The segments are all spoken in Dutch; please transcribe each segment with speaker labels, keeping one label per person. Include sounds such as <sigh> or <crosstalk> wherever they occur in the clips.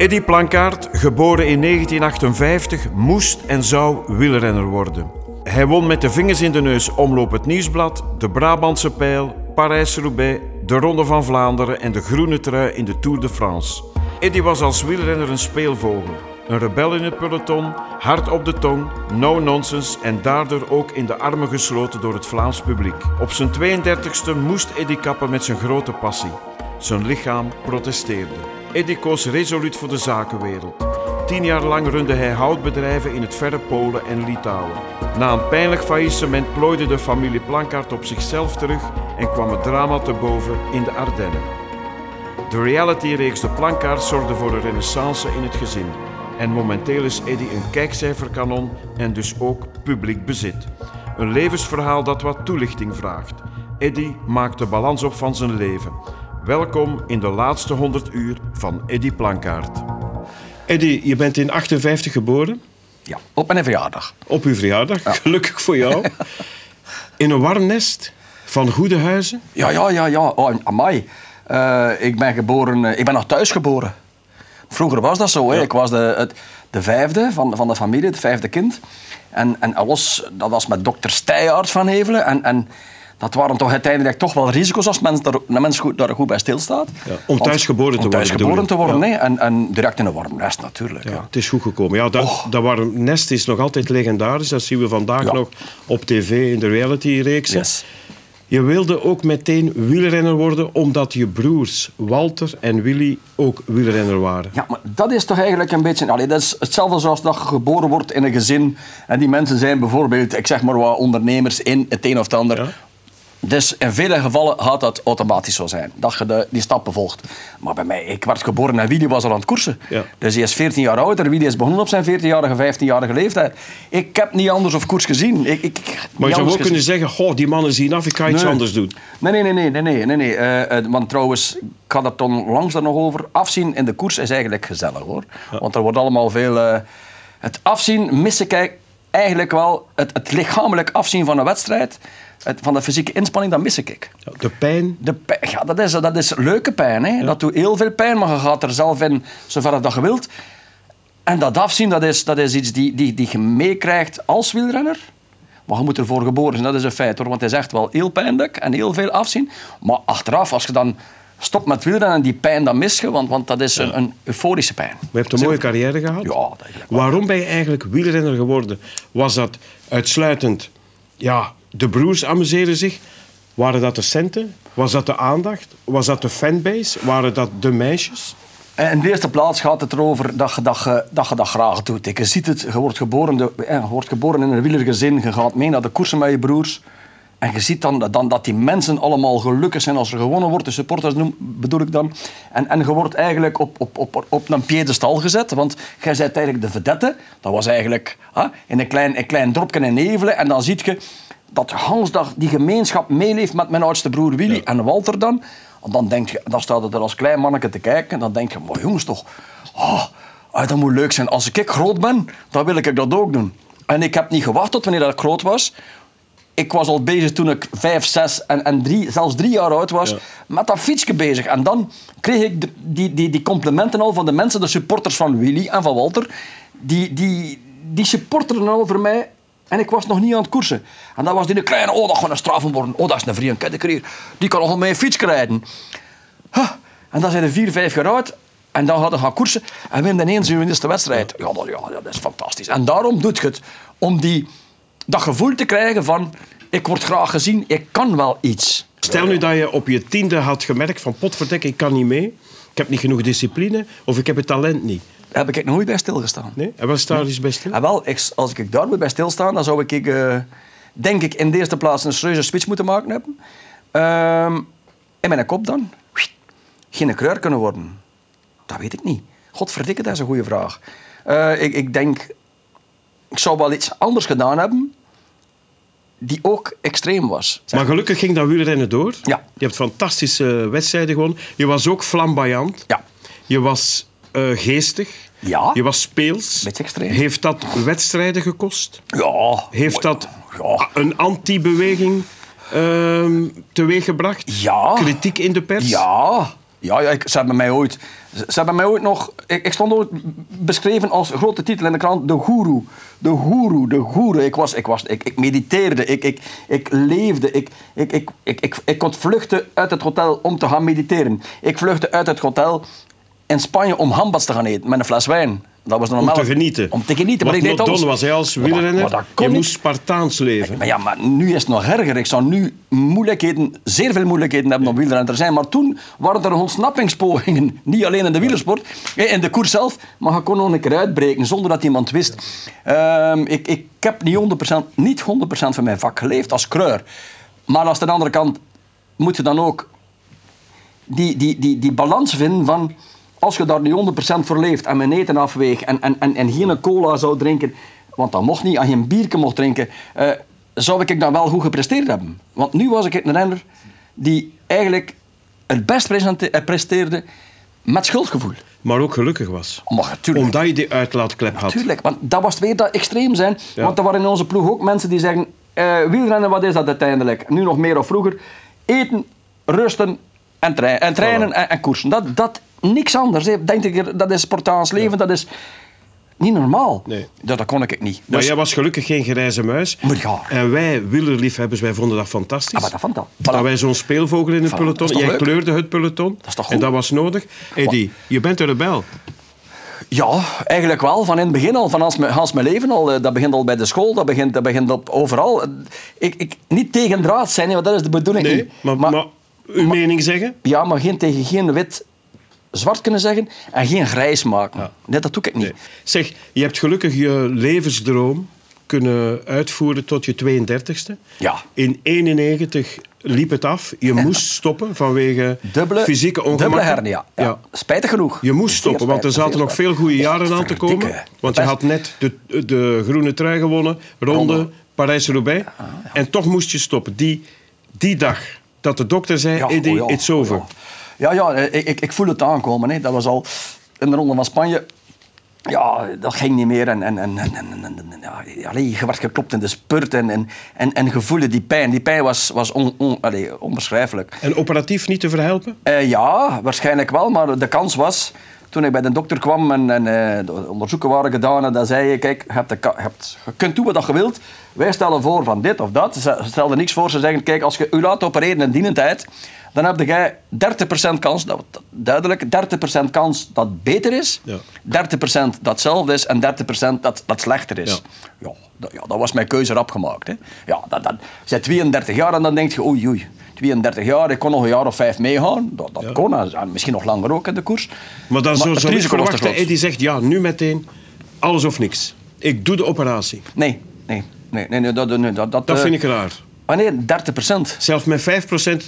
Speaker 1: Eddy Plankaart, geboren in 1958, moest en zou wielrenner worden. Hij won met de vingers in de neus Omloop het Nieuwsblad, de Brabantse Pijl, Parijs-Roubaix, de Ronde van Vlaanderen en de groene trui in de Tour de France. Eddy was als wielrenner een speelvogel. Een rebel in het peloton, hard op de tong, no nonsense en daardoor ook in de armen gesloten door het Vlaams publiek. Op zijn 32e moest Eddy kappen met zijn grote passie. Zijn lichaam protesteerde. Eddy koos resoluut voor de zakenwereld. Tien jaar lang runde hij houtbedrijven in het verre Polen en Litouwen. Na een pijnlijk faillissement plooide de familie Plankaart op zichzelf terug en kwam het drama te boven in de Ardennen. De realityreeks De Plankaart zorgde voor een renaissance in het gezin. En momenteel is Eddy een kijkcijferkanon en dus ook publiek bezit. Een levensverhaal dat wat toelichting vraagt. Eddy maakt de balans op van zijn leven. Welkom in de laatste 100 uur van Eddy Plankaart.
Speaker 2: Eddy, je bent in 58 geboren.
Speaker 3: Ja, op mijn verjaardag.
Speaker 2: Op uw verjaardag, gelukkig voor jou. <laughs> In een warm nest van goede huizen.
Speaker 3: Ja, ja, ja, ja. Oh, amai. Uh, ik ben geboren... Uh, ik ben nog thuis geboren. Vroeger was dat zo. Hè. Ik was de, het, de vijfde van, van de familie, het vijfde kind. En, en alles, dat was met dokter Steijaard van Hevelen. En, en dat waren toch uiteindelijk toch wel risico's als men daar, een mens goed, daar goed bij stilstaat.
Speaker 2: Ja, om thuis geboren te
Speaker 3: om
Speaker 2: worden.
Speaker 3: Thuis geboren te worden, nee. en, en direct in een warm nest natuurlijk. Ja,
Speaker 2: Het is goed gekomen. Ja, dat, oh. dat warm nest is nog altijd legendarisch. Dat zien we vandaag nog op tv in de reality-reeks.
Speaker 3: Yes.
Speaker 2: Je wilde ook meteen wielrenner worden omdat je broers Walter en Willy ook wielrenner waren.
Speaker 3: Ja, maar dat is toch eigenlijk een beetje... Allee, dat is hetzelfde zoals dat je geboren wordt in een gezin en die mensen zijn bijvoorbeeld, ik zeg maar wat, ondernemers in het een of het ander. Dus in vele gevallen gaat dat automatisch zo zijn, dat je de, die stappen volgt. Maar bij mij, ik werd geboren en Willy was al aan het koersen.
Speaker 2: Ja.
Speaker 3: Dus hij is 14 jaar ouder. Willy is begonnen op zijn 14-jarige, 15-jarige leeftijd. Ik heb niet anders of koers gezien. Ik, ik,
Speaker 2: maar je zou ook kunnen zeggen, goh, die mannen zien af, ik ga iets
Speaker 3: nee.
Speaker 2: anders doen.
Speaker 3: Nee, nee, nee. nee, nee, nee, nee, nee. Uh, uh, want trouwens, ik had het dan langs er nog over. Afzien in de koers is eigenlijk gezellig, hoor. Ja. Want er wordt allemaal veel... Uh, het afzien, missen kijk, eigenlijk wel het, het lichamelijk afzien van een wedstrijd van de fysieke inspanning, dat mis ik.
Speaker 2: De pijn?
Speaker 3: De pijn ja, dat is, dat is leuke pijn. Hè? Ja. Dat doet heel veel pijn, maar je gaat er zelf in zover dat je wilt. En dat afzien, dat is, dat is iets die, die, die je meekrijgt als wielrenner. Maar je moet ervoor geboren zijn, dat is een feit. Hoor. Want het is echt wel heel pijnlijk en heel veel afzien. Maar achteraf, als je dan stopt met wielrennen en die pijn, dan mis je. Want, want dat is een, een euforische pijn.
Speaker 2: Maar je hebt een mooie carrière gehad.
Speaker 3: Ja, dat
Speaker 2: Waarom ben je eigenlijk wielrenner geworden? Was dat uitsluitend... Ja, de broers amuseren zich. Waren dat de centen? Was dat de aandacht? Was dat de fanbase? Waren dat de meisjes?
Speaker 3: In de eerste plaats gaat het erover dat je dat, dat, je dat graag doet. Je ziet het, je wordt, geboren, de, je wordt geboren in een wielergezin, je gaat mee naar de koersen met je broers. En je ziet dan, dan dat die mensen allemaal gelukkig zijn als er gewonnen wordt. De supporters noem, bedoel ik dan. En, en je wordt eigenlijk op, op, op, op een piedestal gezet. Want jij bent eigenlijk de vedette. Dat was eigenlijk ah, in een klein, een klein dorpje in Nevelen. En dan zie je dat Hansdag die gemeenschap meeleeft met mijn oudste broer Willy ja. en Walter dan. En dan, denk je, dan staat het er als klein manneke te kijken. En dan denk je, maar jongens toch, oh, dat moet leuk zijn. Als ik groot ben, dan wil ik dat ook doen. En ik heb niet gewacht tot wanneer ik groot was. Ik was al bezig toen ik vijf, zes en, en drie, zelfs drie jaar oud was, ja. met dat fietsje bezig. En dan kreeg ik de, die, die, die complimenten al van de mensen, de supporters van Willy en van Walter. Die, die, die supporteren al voor mij en ik was nog niet aan het koersen. En dan was die kleine, oh, dat een straf worden. Oh, dat is een vriend, hier. Die kan nog mee een fiets rijden. En dan zijn er vier, vijf jaar oud. En dan hadden we gaan koersen. En winnen ineens hun eerste wedstrijd. Ja dat, ja, dat is fantastisch. En daarom doet je het. Om die, dat gevoel te krijgen van... Ik word graag gezien, ik kan wel iets.
Speaker 2: Stel nu dat je op je tiende had gemerkt van... Potverdek, ik kan niet mee. Ik heb niet genoeg discipline. Of ik heb het talent niet.
Speaker 3: Daar heb ik nooit bij stilgestaan.
Speaker 2: Nee? En wat staat er bij stil?
Speaker 3: En wel, ik, als ik daar bij stilstaan, dan zou ik, uh, denk ik, in de eerste plaats een serieuze switch moeten maken hebben. Um, in mijn kop dan. Geen kleur kunnen worden. Dat weet ik niet. Godverdikke, dat is een goede vraag. Uh, ik, ik denk, ik zou wel iets anders gedaan hebben die ook extreem was.
Speaker 2: Maar gelukkig ging dat wielrennen door.
Speaker 3: Ja.
Speaker 2: Je hebt fantastische wedstrijden gewonnen. Je was ook flamboyant.
Speaker 3: Ja.
Speaker 2: Je was uh, geestig.
Speaker 3: Ja.
Speaker 2: Je was speels.
Speaker 3: Beetje extreem.
Speaker 2: Heeft dat wedstrijden gekost?
Speaker 3: Ja.
Speaker 2: Heeft dat
Speaker 3: ja.
Speaker 2: een anti-beweging uh, teweeggebracht?
Speaker 3: Ja.
Speaker 2: Kritiek in de pers?
Speaker 3: Ja. Ja, ja ik, ze hebben mij ooit... Ze, ze hebben mij ooit nog... Ik, ik stond ooit beschreven als grote titel in de krant... De goeroe. De goeroe. De goeroe. Ik, was, ik, was, ik, ik mediteerde. Ik, ik, ik leefde. Ik, ik, ik, ik, ik, ik kon vluchten uit het hotel om te gaan mediteren. Ik vluchtte uit het hotel in Spanje om hambads te gaan eten met een fles wijn. Dat was normaal.
Speaker 2: Om te genieten.
Speaker 3: Om te genieten. Maar ik deed alles.
Speaker 2: was hij als wielrenner.
Speaker 3: maar
Speaker 2: Je
Speaker 3: niet.
Speaker 2: moest Spartaans leven.
Speaker 3: Maar ja, maar nu is het nog erger. Ik zou nu moeilijkheden, zeer veel moeilijkheden hebben om wielrenner te zijn. Maar toen waren er ontsnappingspogingen. <laughs> Niet alleen in de wielersport, in de koers zelf. Maar je kon nog een keer uitbreken zonder dat iemand wist. Ehm, ik, ik heb niet 100%, niet 100% van mijn vak geleefd als kreur. Maar aan de andere kant moet je dan ook die, die, die, die balans vinden van... Als je daar nu 100% voor leeft en mijn eten afweegt en, en, en, en geen cola zou drinken... Want dat mocht niet, als je een biertje mocht drinken... eh, zou ik dan wel goed gepresteerd hebben. Want nu was ik een renner die eigenlijk het best eh, presteerde met schuldgevoel.
Speaker 2: Maar ook gelukkig was.
Speaker 3: Maar.
Speaker 2: Omdat je die uitlaatklep had.
Speaker 3: Tuurlijk, want dat was weer dat extreem zijn.
Speaker 2: Ja.
Speaker 3: Want er waren in onze ploeg ook mensen die zeggen... eh, wielrennen, wat is dat uiteindelijk? Nu nog meer of vroeger. Eten, rusten en, trei- en trainen en, en koersen. Dat, dat, niks anders. hè. Denk ik, dat is Spartaans leven, dat is niet normaal.
Speaker 2: Nee.
Speaker 3: Dat, dat kon ik niet.
Speaker 2: Maar
Speaker 3: Dus-
Speaker 2: jij was gelukkig geen grijze muis.
Speaker 3: Maar ja.
Speaker 2: En wij, wielerliefhebbers, wij vonden dat fantastisch.
Speaker 3: Ah, maar dat vond dat.
Speaker 2: Dat
Speaker 3: Voilà.
Speaker 2: wij zo'n speelvogel in het
Speaker 3: Voilà,
Speaker 2: peloton.
Speaker 3: dat
Speaker 2: Jij
Speaker 3: leuk?
Speaker 2: kleurde het peloton.
Speaker 3: is toch
Speaker 2: En
Speaker 3: goed?
Speaker 2: dat was nodig. Eddie, je bent een rebel.
Speaker 3: Ja, eigenlijk wel. Van in het begin al, van als mijn, als mijn leven al. Eh, Dat begint al bij de school, dat begint, dat begint op overal. Eh, Ik, ik, niet tegen draad zijn, want dat is de bedoeling
Speaker 2: Nee,
Speaker 3: niet.
Speaker 2: maar, maar, uw mening zeggen?
Speaker 3: Ja, maar geen, tegen geen wit zwart kunnen zeggen en geen grijs maken. Nee, dat doe ik niet.
Speaker 2: Nee. Zeg, je hebt gelukkig je levensdroom kunnen uitvoeren tot je 32e.
Speaker 3: Ja.
Speaker 2: In 91 liep het af. Je moest stoppen vanwege
Speaker 3: Dubbele,
Speaker 2: fysieke ongemakken.
Speaker 3: dubbele hernia. Ja.
Speaker 2: Ja.
Speaker 3: Spijtig genoeg.
Speaker 2: Je moest stoppen, want er zaten nog veel goede jaren aan te komen. Want je had net de, de groene trui gewonnen, ronde,
Speaker 3: Ronde.
Speaker 2: Parijs-Roubaix. En toch moest je stoppen. Die, die dag dat de dokter zei,
Speaker 3: Ja,
Speaker 2: Eddie,
Speaker 3: oh ja,
Speaker 2: it's over.
Speaker 3: oh Ja, ja, ik, ik, ik voel het aankomen. Hè. Dat was al in de ronde van Spanje. Ja, dat ging niet meer. En, en, en, en, en, ja, allee, je werd geklopt in de spurt en, en, en, en je voelde die pijn. Die pijn was, was on, on, allee, onbeschrijfelijk.
Speaker 2: En operatief niet te verhelpen?
Speaker 3: Eh, ja, waarschijnlijk wel, maar de kans was... Toen ik bij de dokter kwam en, en eh, de onderzoeken waren gedaan, en dan zei je, kijk, je, hebt de je, hebt, je kunt doen wat je wilt. Wij stellen voor van dit of dat. Ze stelden niks voor. Ze zeggen, kijk, als je u laat opereren in dienentijd, dan heb jij 30% kans, dat, duidelijk, 30% kans dat het beter is,
Speaker 2: Ja.
Speaker 3: 30% dat hetzelfde is en 30% dat, dat slechter is.
Speaker 2: Ja.
Speaker 3: Ja. dat, ja, dat was mijn keuze rap gemaakt. Hè. Ja, dat, dat, je bent 32 jaar en dan denk je, oei oei, 32 jaar, ik kon nog een jaar of vijf meegaan. Dat, dat kon, en misschien nog langer ook in de koers.
Speaker 2: Maar dan zou
Speaker 3: te
Speaker 2: verwachten. Eddie zegt, ja, nu meteen, alles of niks. Ik doe de operatie.
Speaker 3: Nee, nee, nee, nee, nee, dat, nee, dat, dat,
Speaker 2: Dat
Speaker 3: eh,
Speaker 2: vind ik raar.
Speaker 3: Ah, nee, 30 procent.
Speaker 2: Zelfs met 5%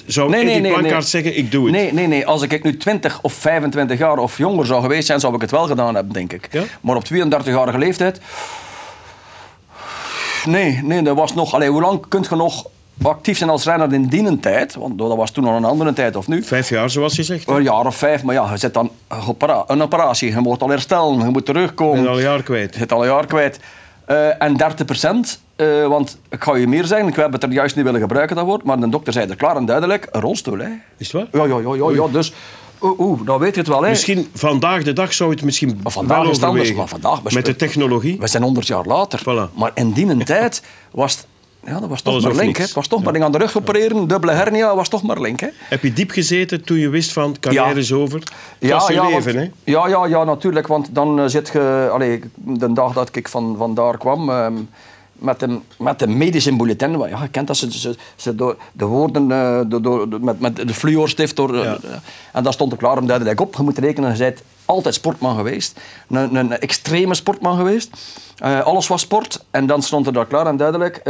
Speaker 2: zou
Speaker 3: Nee, nee,
Speaker 2: Eddie
Speaker 3: nee,
Speaker 2: Plankaart zeggen, ik doe het.
Speaker 3: Nee, nee, nee. Als ik nu 20 of 25 jaar of jonger zou geweest zijn, zou ik het wel gedaan hebben, denk ik.
Speaker 2: Ja?
Speaker 3: Maar op 32-jarige leeftijd... Nee, nee, dat was nog... Allee, hoe lang kun je nog actief zijn als renner in dienentijd? Want dat was toen nog een andere tijd, of nu?
Speaker 2: Vijf jaar, zoals je zegt.
Speaker 3: Een jaar of vijf, maar ja, je zit dan een operatie. Je moet al herstellen, je moet terugkomen.
Speaker 2: En al een jaar kwijt.
Speaker 3: Je zit al een jaar kwijt. Eh, en 30 procent, eh, want ik ga je meer zeggen, ik heb het er juist niet willen gebruiken, dat woord, maar de dokter zei er klaar en duidelijk, een rolstoel. Hè.
Speaker 2: Is het waar?
Speaker 3: Ja, ja, ja, ja, ja dus, oeh, oeh, dan weet je het wel. Hè.
Speaker 2: Misschien vandaag de dag zou het misschien
Speaker 3: Maar vandaag
Speaker 2: wel
Speaker 3: is het anders, maar vandaag
Speaker 2: Met de technologie.
Speaker 3: We zijn 100 jaar later.
Speaker 2: Voilà.
Speaker 3: Maar in die <laughs> tijd was het, ja, dat was toch
Speaker 2: Alles
Speaker 3: maar link. Hè. Het was toch maar ding aan de rug opereren, dubbele hernia, was toch maar link. Hè.
Speaker 2: Heb je diep gezeten toen je wist van, carrière
Speaker 3: Ja.
Speaker 2: is over? Het was je
Speaker 3: ja,
Speaker 2: leven,
Speaker 3: want-
Speaker 2: hè?
Speaker 3: Ja, ja, ja, natuurlijk. Want dan eh, zit je... Allee, de dag dat ik van, van daar kwam... ehm, met een, met een medische bulletin. Ja, je kent dat ze, ze, ze door de woorden eh, door, door, met, met de fluorstift. Door, eh,
Speaker 2: Ja.
Speaker 3: en daar stond er klaar om duidelijk op. Je moet rekenen, je bent altijd sportman geweest. Een, een extreme sportman geweest. Alles was sport. En dan stond er daar klaar en duidelijk...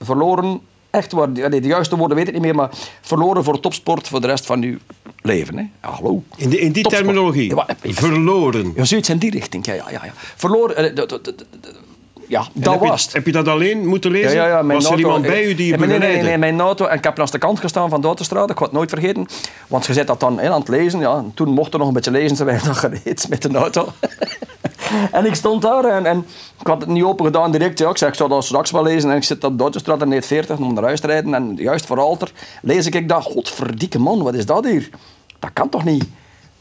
Speaker 3: verloren, echt waar, allee, de juiste woorden weet ik niet meer, maar verloren voor topsport voor de rest van uw leven. Hè? Ja, hallo.
Speaker 2: In, de, in die
Speaker 3: Topsport.
Speaker 2: terminologie.
Speaker 3: Ja, maar-
Speaker 2: Verloren.
Speaker 3: Ja, zoiets in die richting. Ja, ja, ja. Verloren, eh, ja,
Speaker 2: En
Speaker 3: dat
Speaker 2: heb je-
Speaker 3: was het.
Speaker 2: heb je dat alleen moeten lezen?
Speaker 3: ja,
Speaker 2: Was er
Speaker 3: auto-
Speaker 2: iemand bij u die je
Speaker 3: nee, nee, nee, mijn auto. En ik heb langs de kant gestaan van de. Ik ga het nooit vergeten. Want je zit dat dan hè, aan het lezen. Ja. En toen mocht er nog een beetje lezen, terwijl ik nog <laughs> gereed met de auto. <laughs> en ik stond daar en, en ik had het niet open gedaan direct. Ja, ik zei, ik zou dat straks wel lezen. En ik zit op de in 40 om naar huis te rijden. En juist voor alter lees ik dat. Godverdikke man, wat is dat hier? dat kan toch niet?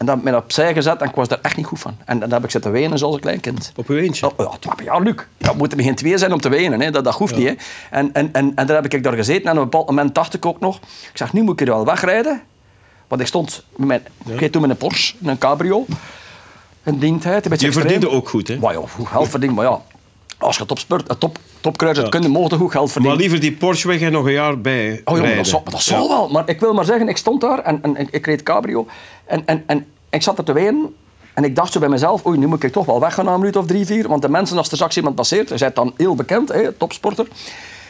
Speaker 3: En dan heb ik opzij gezet en ik was daar echt niet goed van. En dan heb ik zitten wenen zoals een klein kind.
Speaker 2: Op uw eentje?
Speaker 3: Ja, ja, twaalf jaar, Luc. Ja, we moeten er geen twee zijn om te wenen. Hè. Dat, dat hoeft niet. Hè. En, en, en, en daar heb ik daar gezeten. En op een bepaald moment dacht ik ook nog... Ik zeg, nu moet ik er wel wegrijden. Want ik stond met mijn... Ik reed toen met een Porsche, een cabrio. Een dienheid, een beetje
Speaker 2: Je verdiende ook goed, hè?
Speaker 3: Maar ja, goed geld verdienen. Maar ja, als je topspurt, een top, topkruiser kunt, mogen je goed geld
Speaker 2: Maar
Speaker 3: verdienen.
Speaker 2: liever die Porsche weg en nog een jaar bij
Speaker 3: Oh jongen, dat zal, dat zal wel. Maar ik wil maar zeggen, ik stond daar en, en ik, ik reed cabrio. En, en, en ik zat er te wenen. En ik dacht zo bij mezelf, oei, nu moet ik toch wel weggaan na een minuut of drie, vier. Want de mensen, als er straks iemand passeert, hij bent dan heel bekend, hè, topsporter.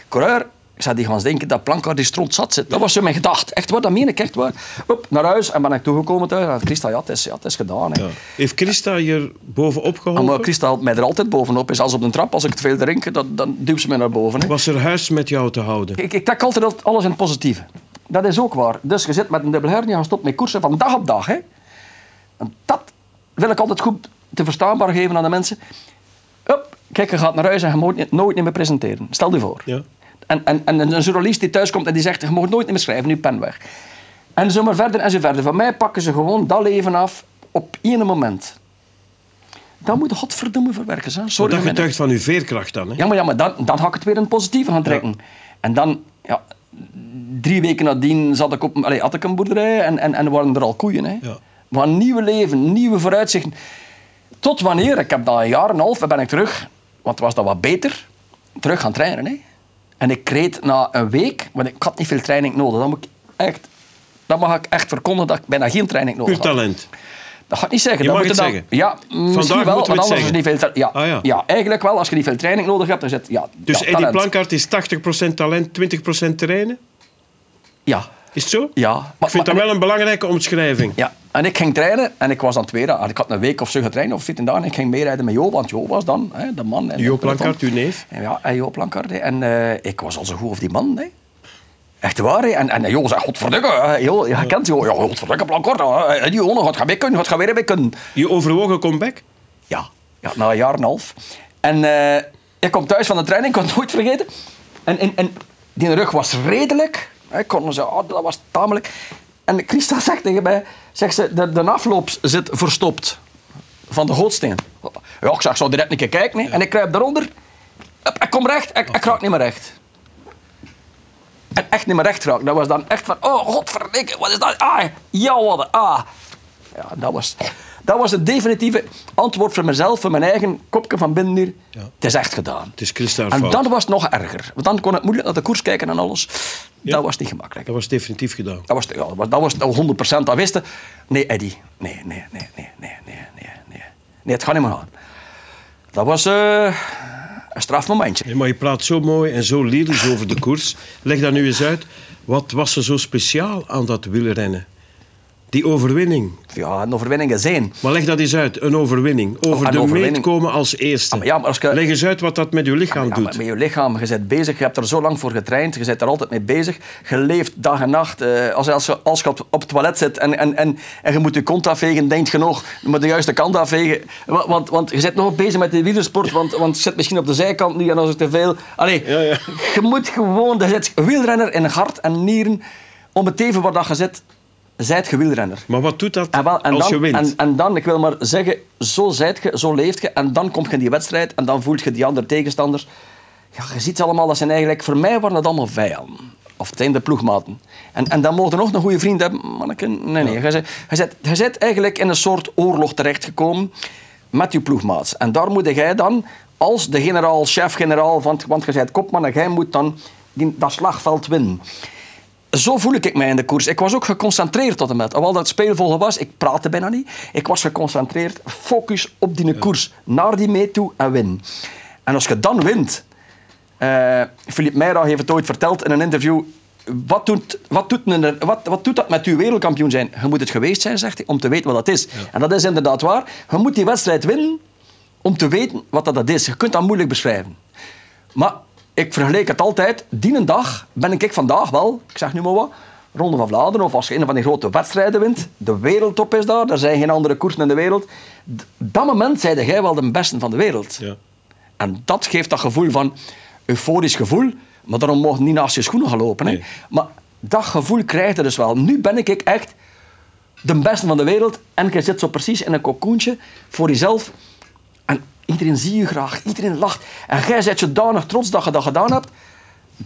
Speaker 3: Coureur, ik zou die gaan eens denken dat Plankaart die stront zat zit. Dat was zo mijn gedachte. Echt waar, dat meen ik echt waar. Op, naar huis en ben ik toegekomen thuis. En Christa, ja, het is, ja, het is gedaan.
Speaker 2: Ja. Heeft Christa je bovenop
Speaker 3: Ah,
Speaker 2: geholpen?
Speaker 3: Maar Christa helpt mij er altijd bovenop. Is als op de trap, als ik te veel drink, dan, dan duwt ze mij naar boven. Hè.
Speaker 2: Was er huis met jou te houden?
Speaker 3: Ik, ik trek altijd al- alles in het positieve. Dat is ook waar. Dus je zit met een dubbel hernia, je stopt met koersen van dag op dag. Hè. En dat wil ik altijd goed te verstaanbaar geven aan de mensen. Hup, kijk, je gaat naar huis en je moet nooit meer presenteren. Stel je voor.
Speaker 2: Ja.
Speaker 3: En, en, en een journalist die thuis komt en die zegt, je mag nooit meer schrijven, nu pen weg. En zo maar verder en zo verder. Van mij pakken ze gewoon dat leven af op één moment. Dat moet godverdomme verwerken. Hè. Sorry.
Speaker 2: dat getuigt van uw veerkracht dan, hè?
Speaker 3: ja, maar, ja, maar dan, dan ga ik het weer het positieve gaan trekken. En dan, ja, drie weken nadien zat ik op, allee, had ik een boerderij en, en, en waren er al koeien. Hè.
Speaker 2: Ja.
Speaker 3: Maar een nieuwe leven, nieuwe vooruitzichten. Tot wanneer, ik heb dat een jaar en een half, en ben ik terug, want was dat wat beter, terug gaan trainen. Hè. En ik reed na een week, want ik had niet veel training nodig. Dan, moet ik echt, dan mag ik echt verkondigen dat ik bijna geen training nodig
Speaker 2: Puur
Speaker 3: had.
Speaker 2: talent.
Speaker 3: Dat ga ik niet zeggen.
Speaker 2: Je
Speaker 3: dat
Speaker 2: mag
Speaker 3: moet
Speaker 2: het
Speaker 3: dan,
Speaker 2: zeggen.
Speaker 3: Ja, misschien
Speaker 2: Vandaag
Speaker 3: wel, want
Speaker 2: het
Speaker 3: anders is niet veel... Ja,
Speaker 2: Ah, ja.
Speaker 3: ja. eigenlijk wel. Als je niet veel training nodig hebt, dan zit... Ja,
Speaker 2: Dus
Speaker 3: ja,
Speaker 2: Eddie
Speaker 3: talent.
Speaker 2: Plankaart is 80% talent, 20% trainen?
Speaker 3: Ja.
Speaker 2: Is het zo?
Speaker 3: Ja.
Speaker 2: ik vind
Speaker 3: maar-
Speaker 2: dat wel een belangrijke omschrijving.
Speaker 3: Ja. En ik ging trainen en ik was aan het tweede. Ik had een week of zo getraind, of 14 dagen. Ik ging meerijden met Jo, want Jo was dan hè, de man. en
Speaker 2: Jo. Plankaart, uw neef.
Speaker 3: Ja, en Jo Plankaart. hè. En eh, ik was al zo goed of die man. Hè. Echt waar. hè. En, en Jo zei, godverdikke. je kent Jo. Ja, godverdikke Plankaart. hè. En die jongen gaat gaan mee kunnen, gaat gaan weer mee kunnen.
Speaker 2: Je overwogen comeback?
Speaker 3: Ja, ja na een jaar en een half. En eh, ik kom thuis van de training, ik kon het nooit vergeten. En, en, en die rug was redelijk. Ik kon zo, oh, dat was tamelijk. En Christa <laughs> zegt tegen mij, zegt ze, de, de afloop zit verstopt van de gootsteen. Ja, ik zag zo direct een keer kijken. En ik kruip daaronder. Ik kom recht, ik, ik raak niet meer recht. En echt niet meer recht raak. Dat was dan echt van, oh godverdikke, wat is dat? Ah, ja, wat, ah. Ja, dat was, dat was het definitieve antwoord voor mezelf, voor mijn eigen kopje van binnen hier. Het is echt gedaan.
Speaker 2: Het is Christa
Speaker 3: En dan was het nog erger. Want dan kon ik moeilijk naar de koers kijken en alles. Dat was niet gemakkelijk.
Speaker 2: Dat was definitief gedaan.
Speaker 3: Dat was, ja, dat was, dat was al 100% dat wisten. Nee, Eddie. Nee, nee, nee, nee, nee, nee, nee, nee. Nee, het gaat niet meer aan. Dat was eh, een strafmomentje.
Speaker 2: Nee, maar je praat zo mooi en zo lyrisch over de koers. Leg dat nu eens uit. Wat was er zo speciaal aan dat wielrennen? Die overwinning.
Speaker 3: Ja, een overwinning is één.
Speaker 2: Maar leg dat eens uit, een overwinning. Over
Speaker 3: een
Speaker 2: de
Speaker 3: overwinning.
Speaker 2: meet komen als eerste.
Speaker 3: Ah, maar ja, maar als je-
Speaker 2: Leg eens uit wat dat met je lichaam doet.
Speaker 3: met je lichaam, je bent bezig, je hebt er zo lang voor getraind, je bent er altijd mee bezig. Je leeft dag en nacht. eh, als, als, je, als je op, op het toilet zit en, en, en, en je moet je kont afvegen, denk je nog, je moet de juiste kant afvegen. Wa- Want, want je bent nog bezig met de wielersport, want, want je zit misschien op de zijkant nu en als het te veel... Allee,
Speaker 2: Ja, ja.
Speaker 3: je moet gewoon, je zit wielrenner in hart en nieren. Om het even waar dat je zit, zijt je wielrenner.
Speaker 2: Maar wat doet dat
Speaker 3: En, wel, en,
Speaker 2: als
Speaker 3: dan,
Speaker 2: je wint?
Speaker 3: En, en dan, ik wil maar zeggen, zo zijt je, zo leeft je. En dan kom je in die wedstrijd en dan voelt je die andere tegenstanders. Ja, je ziet ze allemaal, dat zijn eigenlijk... Voor mij waren dat allemaal vijanden. Of het zijn de ploegmaten. En, en dan mocht je nog een goede vriend hebben. Manneke, nee, nee. Je je zit eigenlijk in een soort oorlog terechtgekomen met je ploegmaats. En daar moet jij dan, als de generaal, chef-generaal, van, want je bent kopman en jij moet dan die, dat slagveld winnen. Zo voel ik mij in de koers. Ik was ook geconcentreerd tot en met. Hoewel dat speelvolgen was, ik praatte bijna niet. Ik was geconcentreerd, focus op die koers. Naar die mee toe en win. En als je dan wint... eh Philippe Meira heeft het ooit verteld in een interview... Wat doet, wat, doet een, wat, wat doet dat met uw wereldkampioen zijn? Je moet het geweest zijn, zegt hij, om te weten wat dat is. En dat is inderdaad waar. Je moet die wedstrijd winnen om te weten wat dat is. Je kunt dat moeilijk beschrijven. Maar ik vergelijk het altijd. Die een dag ben ik vandaag wel, ik zeg nu maar wat, Ronde van Vlaanderen of als je een van die grote wedstrijden wint. De wereldtop is daar, er zijn geen andere koersen in de wereld. Dat moment zijde jij wel de beste van de wereld.
Speaker 2: Ja.
Speaker 3: En dat geeft dat gevoel van euforisch gevoel. Maar daarom mocht je niet naast je schoenen gaan lopen. Hè. Maar dat gevoel krijg je dus wel. Nu ben ik echt de beste van de wereld en je zit zo precies in een cocoentje voor jezelf. En iedereen zie je graag, iedereen lacht. En jij bent zodanig trots dat je dat gedaan hebt.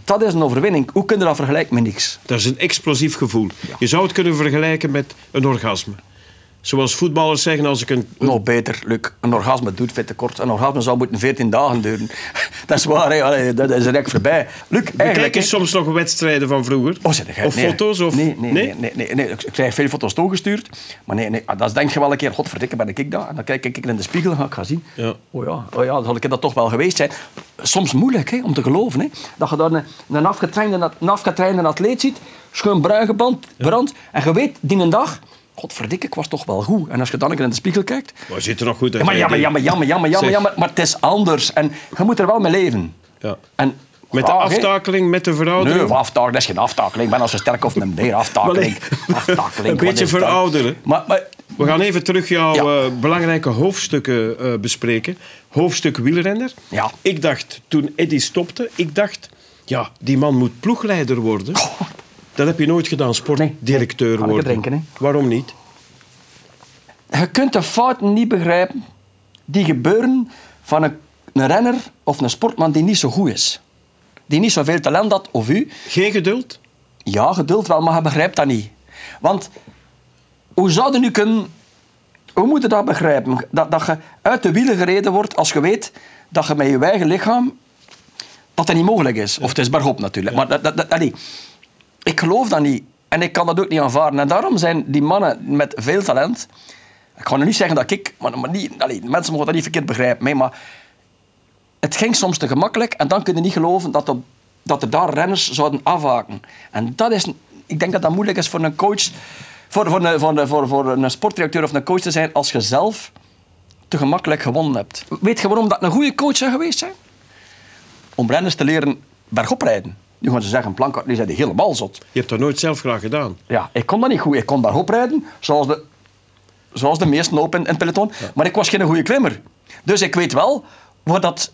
Speaker 3: Dat is een overwinning. Hoe kun je dat vergelijken met niks?
Speaker 2: Dat is een explosief gevoel. Je zou het kunnen vergelijken met een orgasme. Zoals voetballers zeggen, als ik een...
Speaker 3: Nog beter, Luc. Een orgasme doet veel te kort. Een orgasme zou moeten 14 dagen duren. <laughs> Dat is waar, hè. Allee, dat is direct voorbij. Luc,
Speaker 2: Kijk
Speaker 3: eigenlijk... hè.
Speaker 2: soms nog wedstrijden van vroeger.
Speaker 3: Oh, zeg
Speaker 2: of
Speaker 3: nee.
Speaker 2: foto's? Of...
Speaker 3: Nee, nee, nee. nee, nee, nee. Ik krijg veel foto's toegestuurd. Maar nee, nee. Dat denk je wel een keer, godverdikke, ben ik daar? En dan kijk ik in de spiegel en ga ik gaan zien.
Speaker 2: Ja.
Speaker 3: Oh ja, oh ja, dan zal ik dat toch wel geweest zijn. Soms moeilijk hè, om te geloven. Hè. Dat je daar een, een, afgetrainde, een afgetrainde atleet ziet, schoon bruin gebrand, brand, en je weet, die een dag, godverdikke, ik was toch wel goed. En als je dan in de spiegel kijkt,
Speaker 2: Maar zit er nog goed uit?
Speaker 3: maar jammer, jammer, jammer, jammer, jammer, jammer, maar het is anders. En je moet er wel mee leven.
Speaker 2: Ja.
Speaker 3: En
Speaker 2: Met de
Speaker 3: hè.
Speaker 2: aftakeling, met de veroudering?
Speaker 3: Nee, aftakeling, dat is geen aftakeling. Ik ben als een sterk of een beer. Aftakeling. aftakeling. <laughs>
Speaker 2: Een beetje verouderen.
Speaker 3: Maar, maar
Speaker 2: We gaan even terug jouw
Speaker 3: Ja.
Speaker 2: eh, belangrijke hoofdstukken eh, bespreken. Hoofdstuk wielrenner.
Speaker 3: Ja.
Speaker 2: Ik dacht, toen Eddy stopte, ik dacht, ja, die man moet ploegleider worden. Dat heb je nooit gedaan, sportdirecteur
Speaker 3: Nee,
Speaker 2: worden.
Speaker 3: drinken,
Speaker 2: Waarom niet?
Speaker 3: je kunt de fouten niet begrijpen die gebeuren van een, een renner of een sportman die niet zo goed is. Die niet zoveel talent had, of u.
Speaker 2: Geen geduld?
Speaker 3: Ja, geduld wel, maar je begrijpt dat niet. Want hoe zou je nu kunnen... Hoe moet je dat begrijpen? Dat, dat je uit de wielen gereden wordt als je weet dat je met je eigen lichaam... Dat dat niet mogelijk is. Of het is bergop natuurlijk. Maar dat, dat, dat, allee, ik geloof dat niet. En ik kan dat ook niet aanvaarden. En daarom zijn die mannen met veel talent... Ik ga nu niet zeggen dat ik... Maar, niet, mensen mogen dat niet verkeerd begrijpen. Maar het ging soms te gemakkelijk en dan kun je niet geloven dat, dat er daar renners zouden afhaken. En dat is, ik denk dat dat moeilijk is voor een coach, voor, voor, een, voor, voor, voor een sportdirecteur of een coach te zijn als je zelf te gemakkelijk gewonnen hebt. Weet je waarom dat een goede coach zou geweest zijn? Om renners te leren bergop rijden. Nu gaan ze zeggen, Plankaart, die zijn helemaal zot.
Speaker 2: Je hebt dat nooit zelf graag gedaan.
Speaker 3: Ja, ik kon dat niet goed. Ik kon bergop rijden, zoals de, zoals de meesten lopen in, in het peloton. Maar ik was geen goede klimmer. Dus ik weet wel waar dat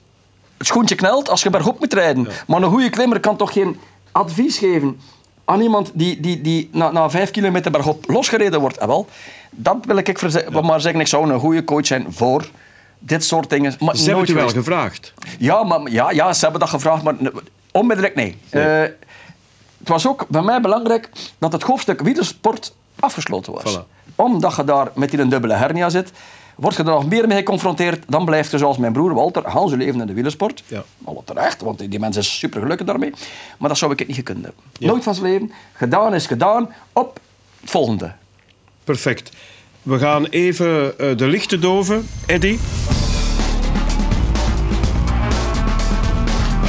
Speaker 3: het schoentje knelt als je bergop moet rijden. Maar een goede klimmer kan toch geen advies geven aan iemand die, die, die na, na vijf kilometer bergop losgereden wordt. En wel, dat wil ik verze- maar zeggen. Ik zou een goede coach zijn voor dit soort dingen. Maar
Speaker 2: Ze hebben het wel gevraagd.
Speaker 3: Ja, maar, ja, ja, ze hebben dat gevraagd, maar onmiddellijk nee. Eh, het was ook bij mij belangrijk dat het hoofdstuk wielersport afgesloten was.
Speaker 2: Voilà.
Speaker 3: Omdat je daar met die een dubbele hernia zit, word je er nog meer mee geconfronteerd. Dan blijft je zoals mijn broer Walter, Hans leven in de wielersport.
Speaker 2: Ja.
Speaker 3: Alle terecht, want die, die mens is super gelukkig daarmee. Maar dat zou ik het niet gekund hebben. Nooit van zijn leven. Gedaan is gedaan. Op het volgende.
Speaker 2: Perfect. We gaan even eh, de lichten doven. Eddy.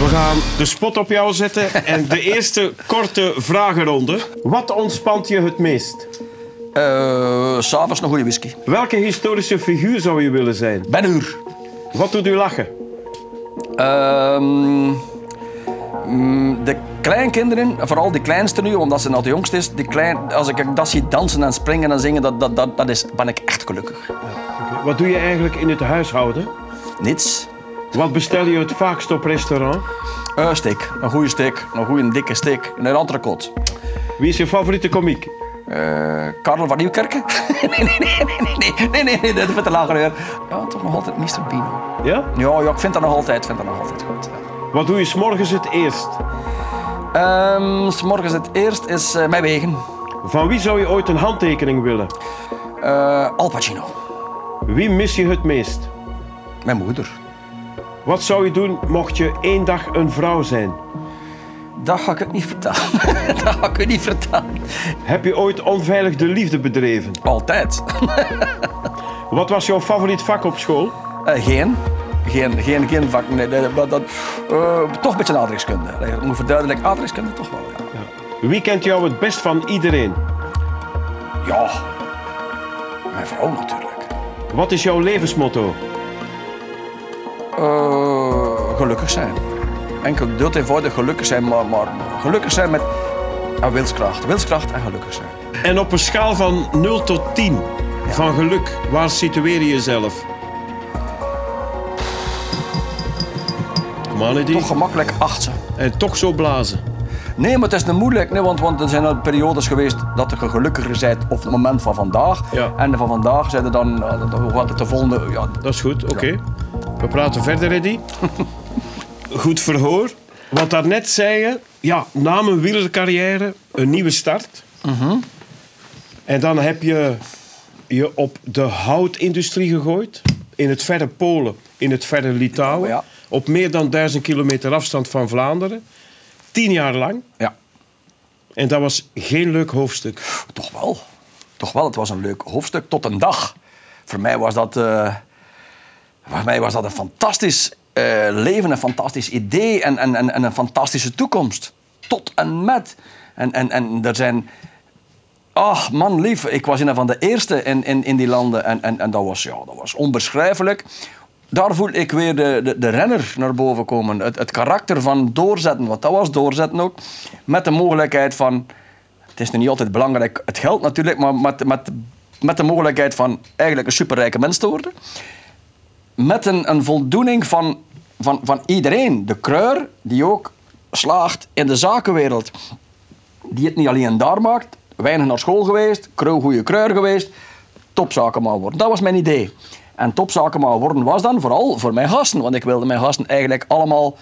Speaker 2: We gaan de spot op jou zetten en de <laughs> eerste korte vragenronde. Wat ontspant je het meest?
Speaker 3: Eh, S'avonds een goede whisky.
Speaker 2: Welke historische figuur zou je willen zijn?
Speaker 3: Ben uur.
Speaker 2: Wat doet u lachen?
Speaker 3: Ehm, mm, de kleinkinderen, vooral de kleinste nu, omdat ze nog de jongste is, klein, als ik dat zie dansen en springen en zingen, dat, dat, dat, dat is, ben ik echt gelukkig.
Speaker 2: Wat doe je eigenlijk in het huishouden?
Speaker 3: Niets.
Speaker 2: Wat bestel je het vaakst op restaurant?
Speaker 3: Eh steak. Een goede steak. Een goede dikke steak. Een entrecote.
Speaker 2: Wie is je favoriete komiek?
Speaker 3: Eh Karel van Nieuwkerken? <laughs> nee, nee, nee, nee, nee, nee, nee, nee, dat is de lager weer. Ja, toch nog altijd Mr. Pino.
Speaker 2: Ja?
Speaker 3: Ja, ja, ik vind dat nog altijd, vind dat nog altijd goed.
Speaker 2: Wat doe je s'morgens het eerst?
Speaker 3: Ehm, s morgens het eerst is eh, mijn wegen.
Speaker 2: Van wie zou je ooit een handtekening willen?
Speaker 3: Eh, Al Pacino.
Speaker 2: Wie mis je het meest?
Speaker 3: Mijn moeder.
Speaker 2: Wat zou je doen mocht je één dag een vrouw zijn?
Speaker 3: Dat ga ik het niet vertellen. <laughs> dat ga ik u niet vertellen.
Speaker 2: Heb je ooit onveilig de liefde bedreven?
Speaker 3: Altijd.
Speaker 2: Wat was jouw favoriet vak op school?
Speaker 3: Eh, geen. Geen, geen, geen vak. Nee, maar dat, eh, toch een beetje aardrijkskunde. Ik moet verduidelijken, aardrijkskunde toch wel, ja.
Speaker 2: Wie kent jou het best van iedereen?
Speaker 3: Ja. Mijn vrouw natuurlijk.
Speaker 2: Wat is jouw levensmotto?
Speaker 3: Eh, gelukkig zijn. Enkel dood eenvoudig gelukkig zijn, maar, maar gelukkig zijn met en wilskracht. Wilskracht en gelukkig zijn.
Speaker 2: En op een schaal van 0 tot 10 van geluk, waar situeer je jezelf? Kom aan.
Speaker 3: Toch gemakkelijk acht. ze.
Speaker 2: En toch zo blazen.
Speaker 3: Nee, maar het is niet moeilijk. Nee, want, want er zijn al periodes geweest dat je gelukkiger bent op het moment van vandaag.
Speaker 2: Ja.
Speaker 3: En van vandaag zijn er dan, dan- dan gaat het de volgende... Ja,
Speaker 2: Dat is goed, oké. We praten verder, Eddy. <laughs> goed verhoor. Wat daarnet zei je, ja, na mijn wielercarrière een nieuwe start. En dan heb je je op de houtindustrie gegooid. In het verre Polen, in het verre Litouwen.
Speaker 3: Ja.
Speaker 2: Op meer dan duizend kilometer afstand van Vlaanderen. Tien jaar lang.
Speaker 3: ja,
Speaker 2: En dat was geen leuk hoofdstuk.
Speaker 3: toch wel. Toch wel, het was een leuk hoofdstuk tot een dag. Voor mij was dat, eh, voor mij was dat een fantastisch eh, leven, een fantastisch idee en, en, en, en een fantastische toekomst. Tot en met. En, en, en er zijn... Ach, man lief, ik was een van de eerste in, in, in die landen en, en, en dat, was, ja, dat was onbeschrijfelijk. Daar voel ik weer de, de, de renner naar boven komen. Het, karakter van doorzetten, want dat was doorzetten ook. Met de mogelijkheid van... Het is nu niet altijd belangrijk, het geld natuurlijk, maar met, met, met de mogelijkheid van eigenlijk een superrijke mens te worden. Met een, een voldoening van, van, van iedereen. De kruier die ook slaagt in de zakenwereld. Die het niet alleen daar maakt. Weinig naar school geweest, krul goede kruier geweest. Topzakenman worden. Dat was mijn idee. En topzakenman worden was dan vooral voor mijn gasten. Want ik wilde mijn gasten eigenlijk allemaal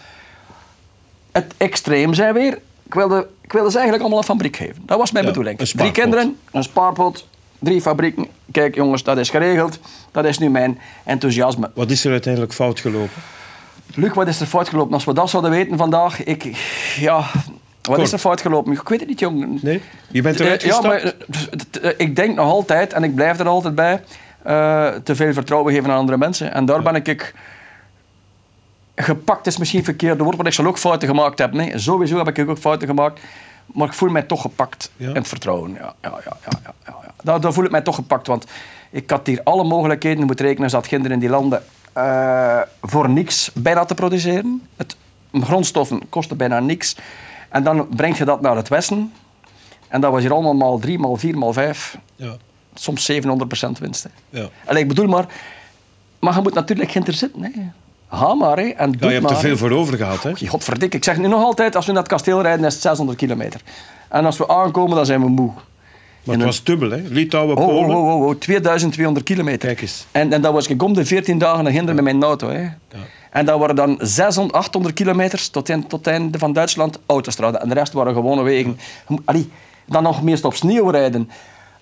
Speaker 3: het extreem zijn weer. Ik wilde, ik wilde ze eigenlijk allemaal een fabriek geven. Dat was mijn
Speaker 2: Ja,
Speaker 3: bedoeling. Drie kinderen, een spaarpot, drie fabrieken. Kijk jongens, dat is geregeld. Dat is nu mijn enthousiasme.
Speaker 2: Wat is er uiteindelijk fout gelopen?
Speaker 3: Luc, wat is er fout gelopen? Als we dat zouden weten vandaag, ik... Ja, wat
Speaker 2: Kort.
Speaker 3: is er fout gelopen? Ik weet het niet, jong.
Speaker 2: Nee? Je bent eruit
Speaker 3: Eh, ja,
Speaker 2: gestapt?
Speaker 3: maar eh, eh, ik denk nog altijd, en ik blijf er altijd bij, te veel vertrouwen geven aan andere mensen. En daar ben ik... ik gepakt is misschien het verkeerde woord, want ik zal ook fouten gemaakt hebben. Nee, sowieso heb ik ook fouten gemaakt. Maar ik voel mij toch gepakt
Speaker 2: Ja?
Speaker 3: in het vertrouwen. Ja, ja, ja, ja, ja, ja, ja. Daar, daar voel ik mij toch gepakt, want ik had hier alle mogelijkheden moeten rekenen. Zat kinderen in die landen eh, voor niks bijna te produceren. Het, grondstoffen kosten bijna niks. En dan breng je dat naar het westen. En dat was hier allemaal maal drie, maal vier, maal vijf.
Speaker 2: Ja.
Speaker 3: Soms 700% winst. Hè.
Speaker 2: Ja.
Speaker 3: Allee, ik bedoel maar, maar je moet natuurlijk ginter zitten. Hè. Ga maar, hè, en doe
Speaker 2: Ja, je hebt
Speaker 3: maar.
Speaker 2: er veel voor over gehad, hè?
Speaker 3: Godverdikke, ik zeg nu nog altijd, als we naar het kasteel rijden, is het 600 kilometer. En als we aankomen, dan zijn we moe.
Speaker 2: Maar het was dubbel, hè? Litouwen,
Speaker 3: Oh,
Speaker 2: Polen.
Speaker 3: oh, oh, oh, 2200 kilometer.
Speaker 2: Kijk eens.
Speaker 3: En, en dat was ik om de 14 dagen naar Ginder met mijn auto. Hè. En dat waren dan 600, 800 kilometers tot, in, tot het einde van Duitsland autostrade. En de rest waren gewone wegen. Allee, dan nog meest op sneeuw rijden.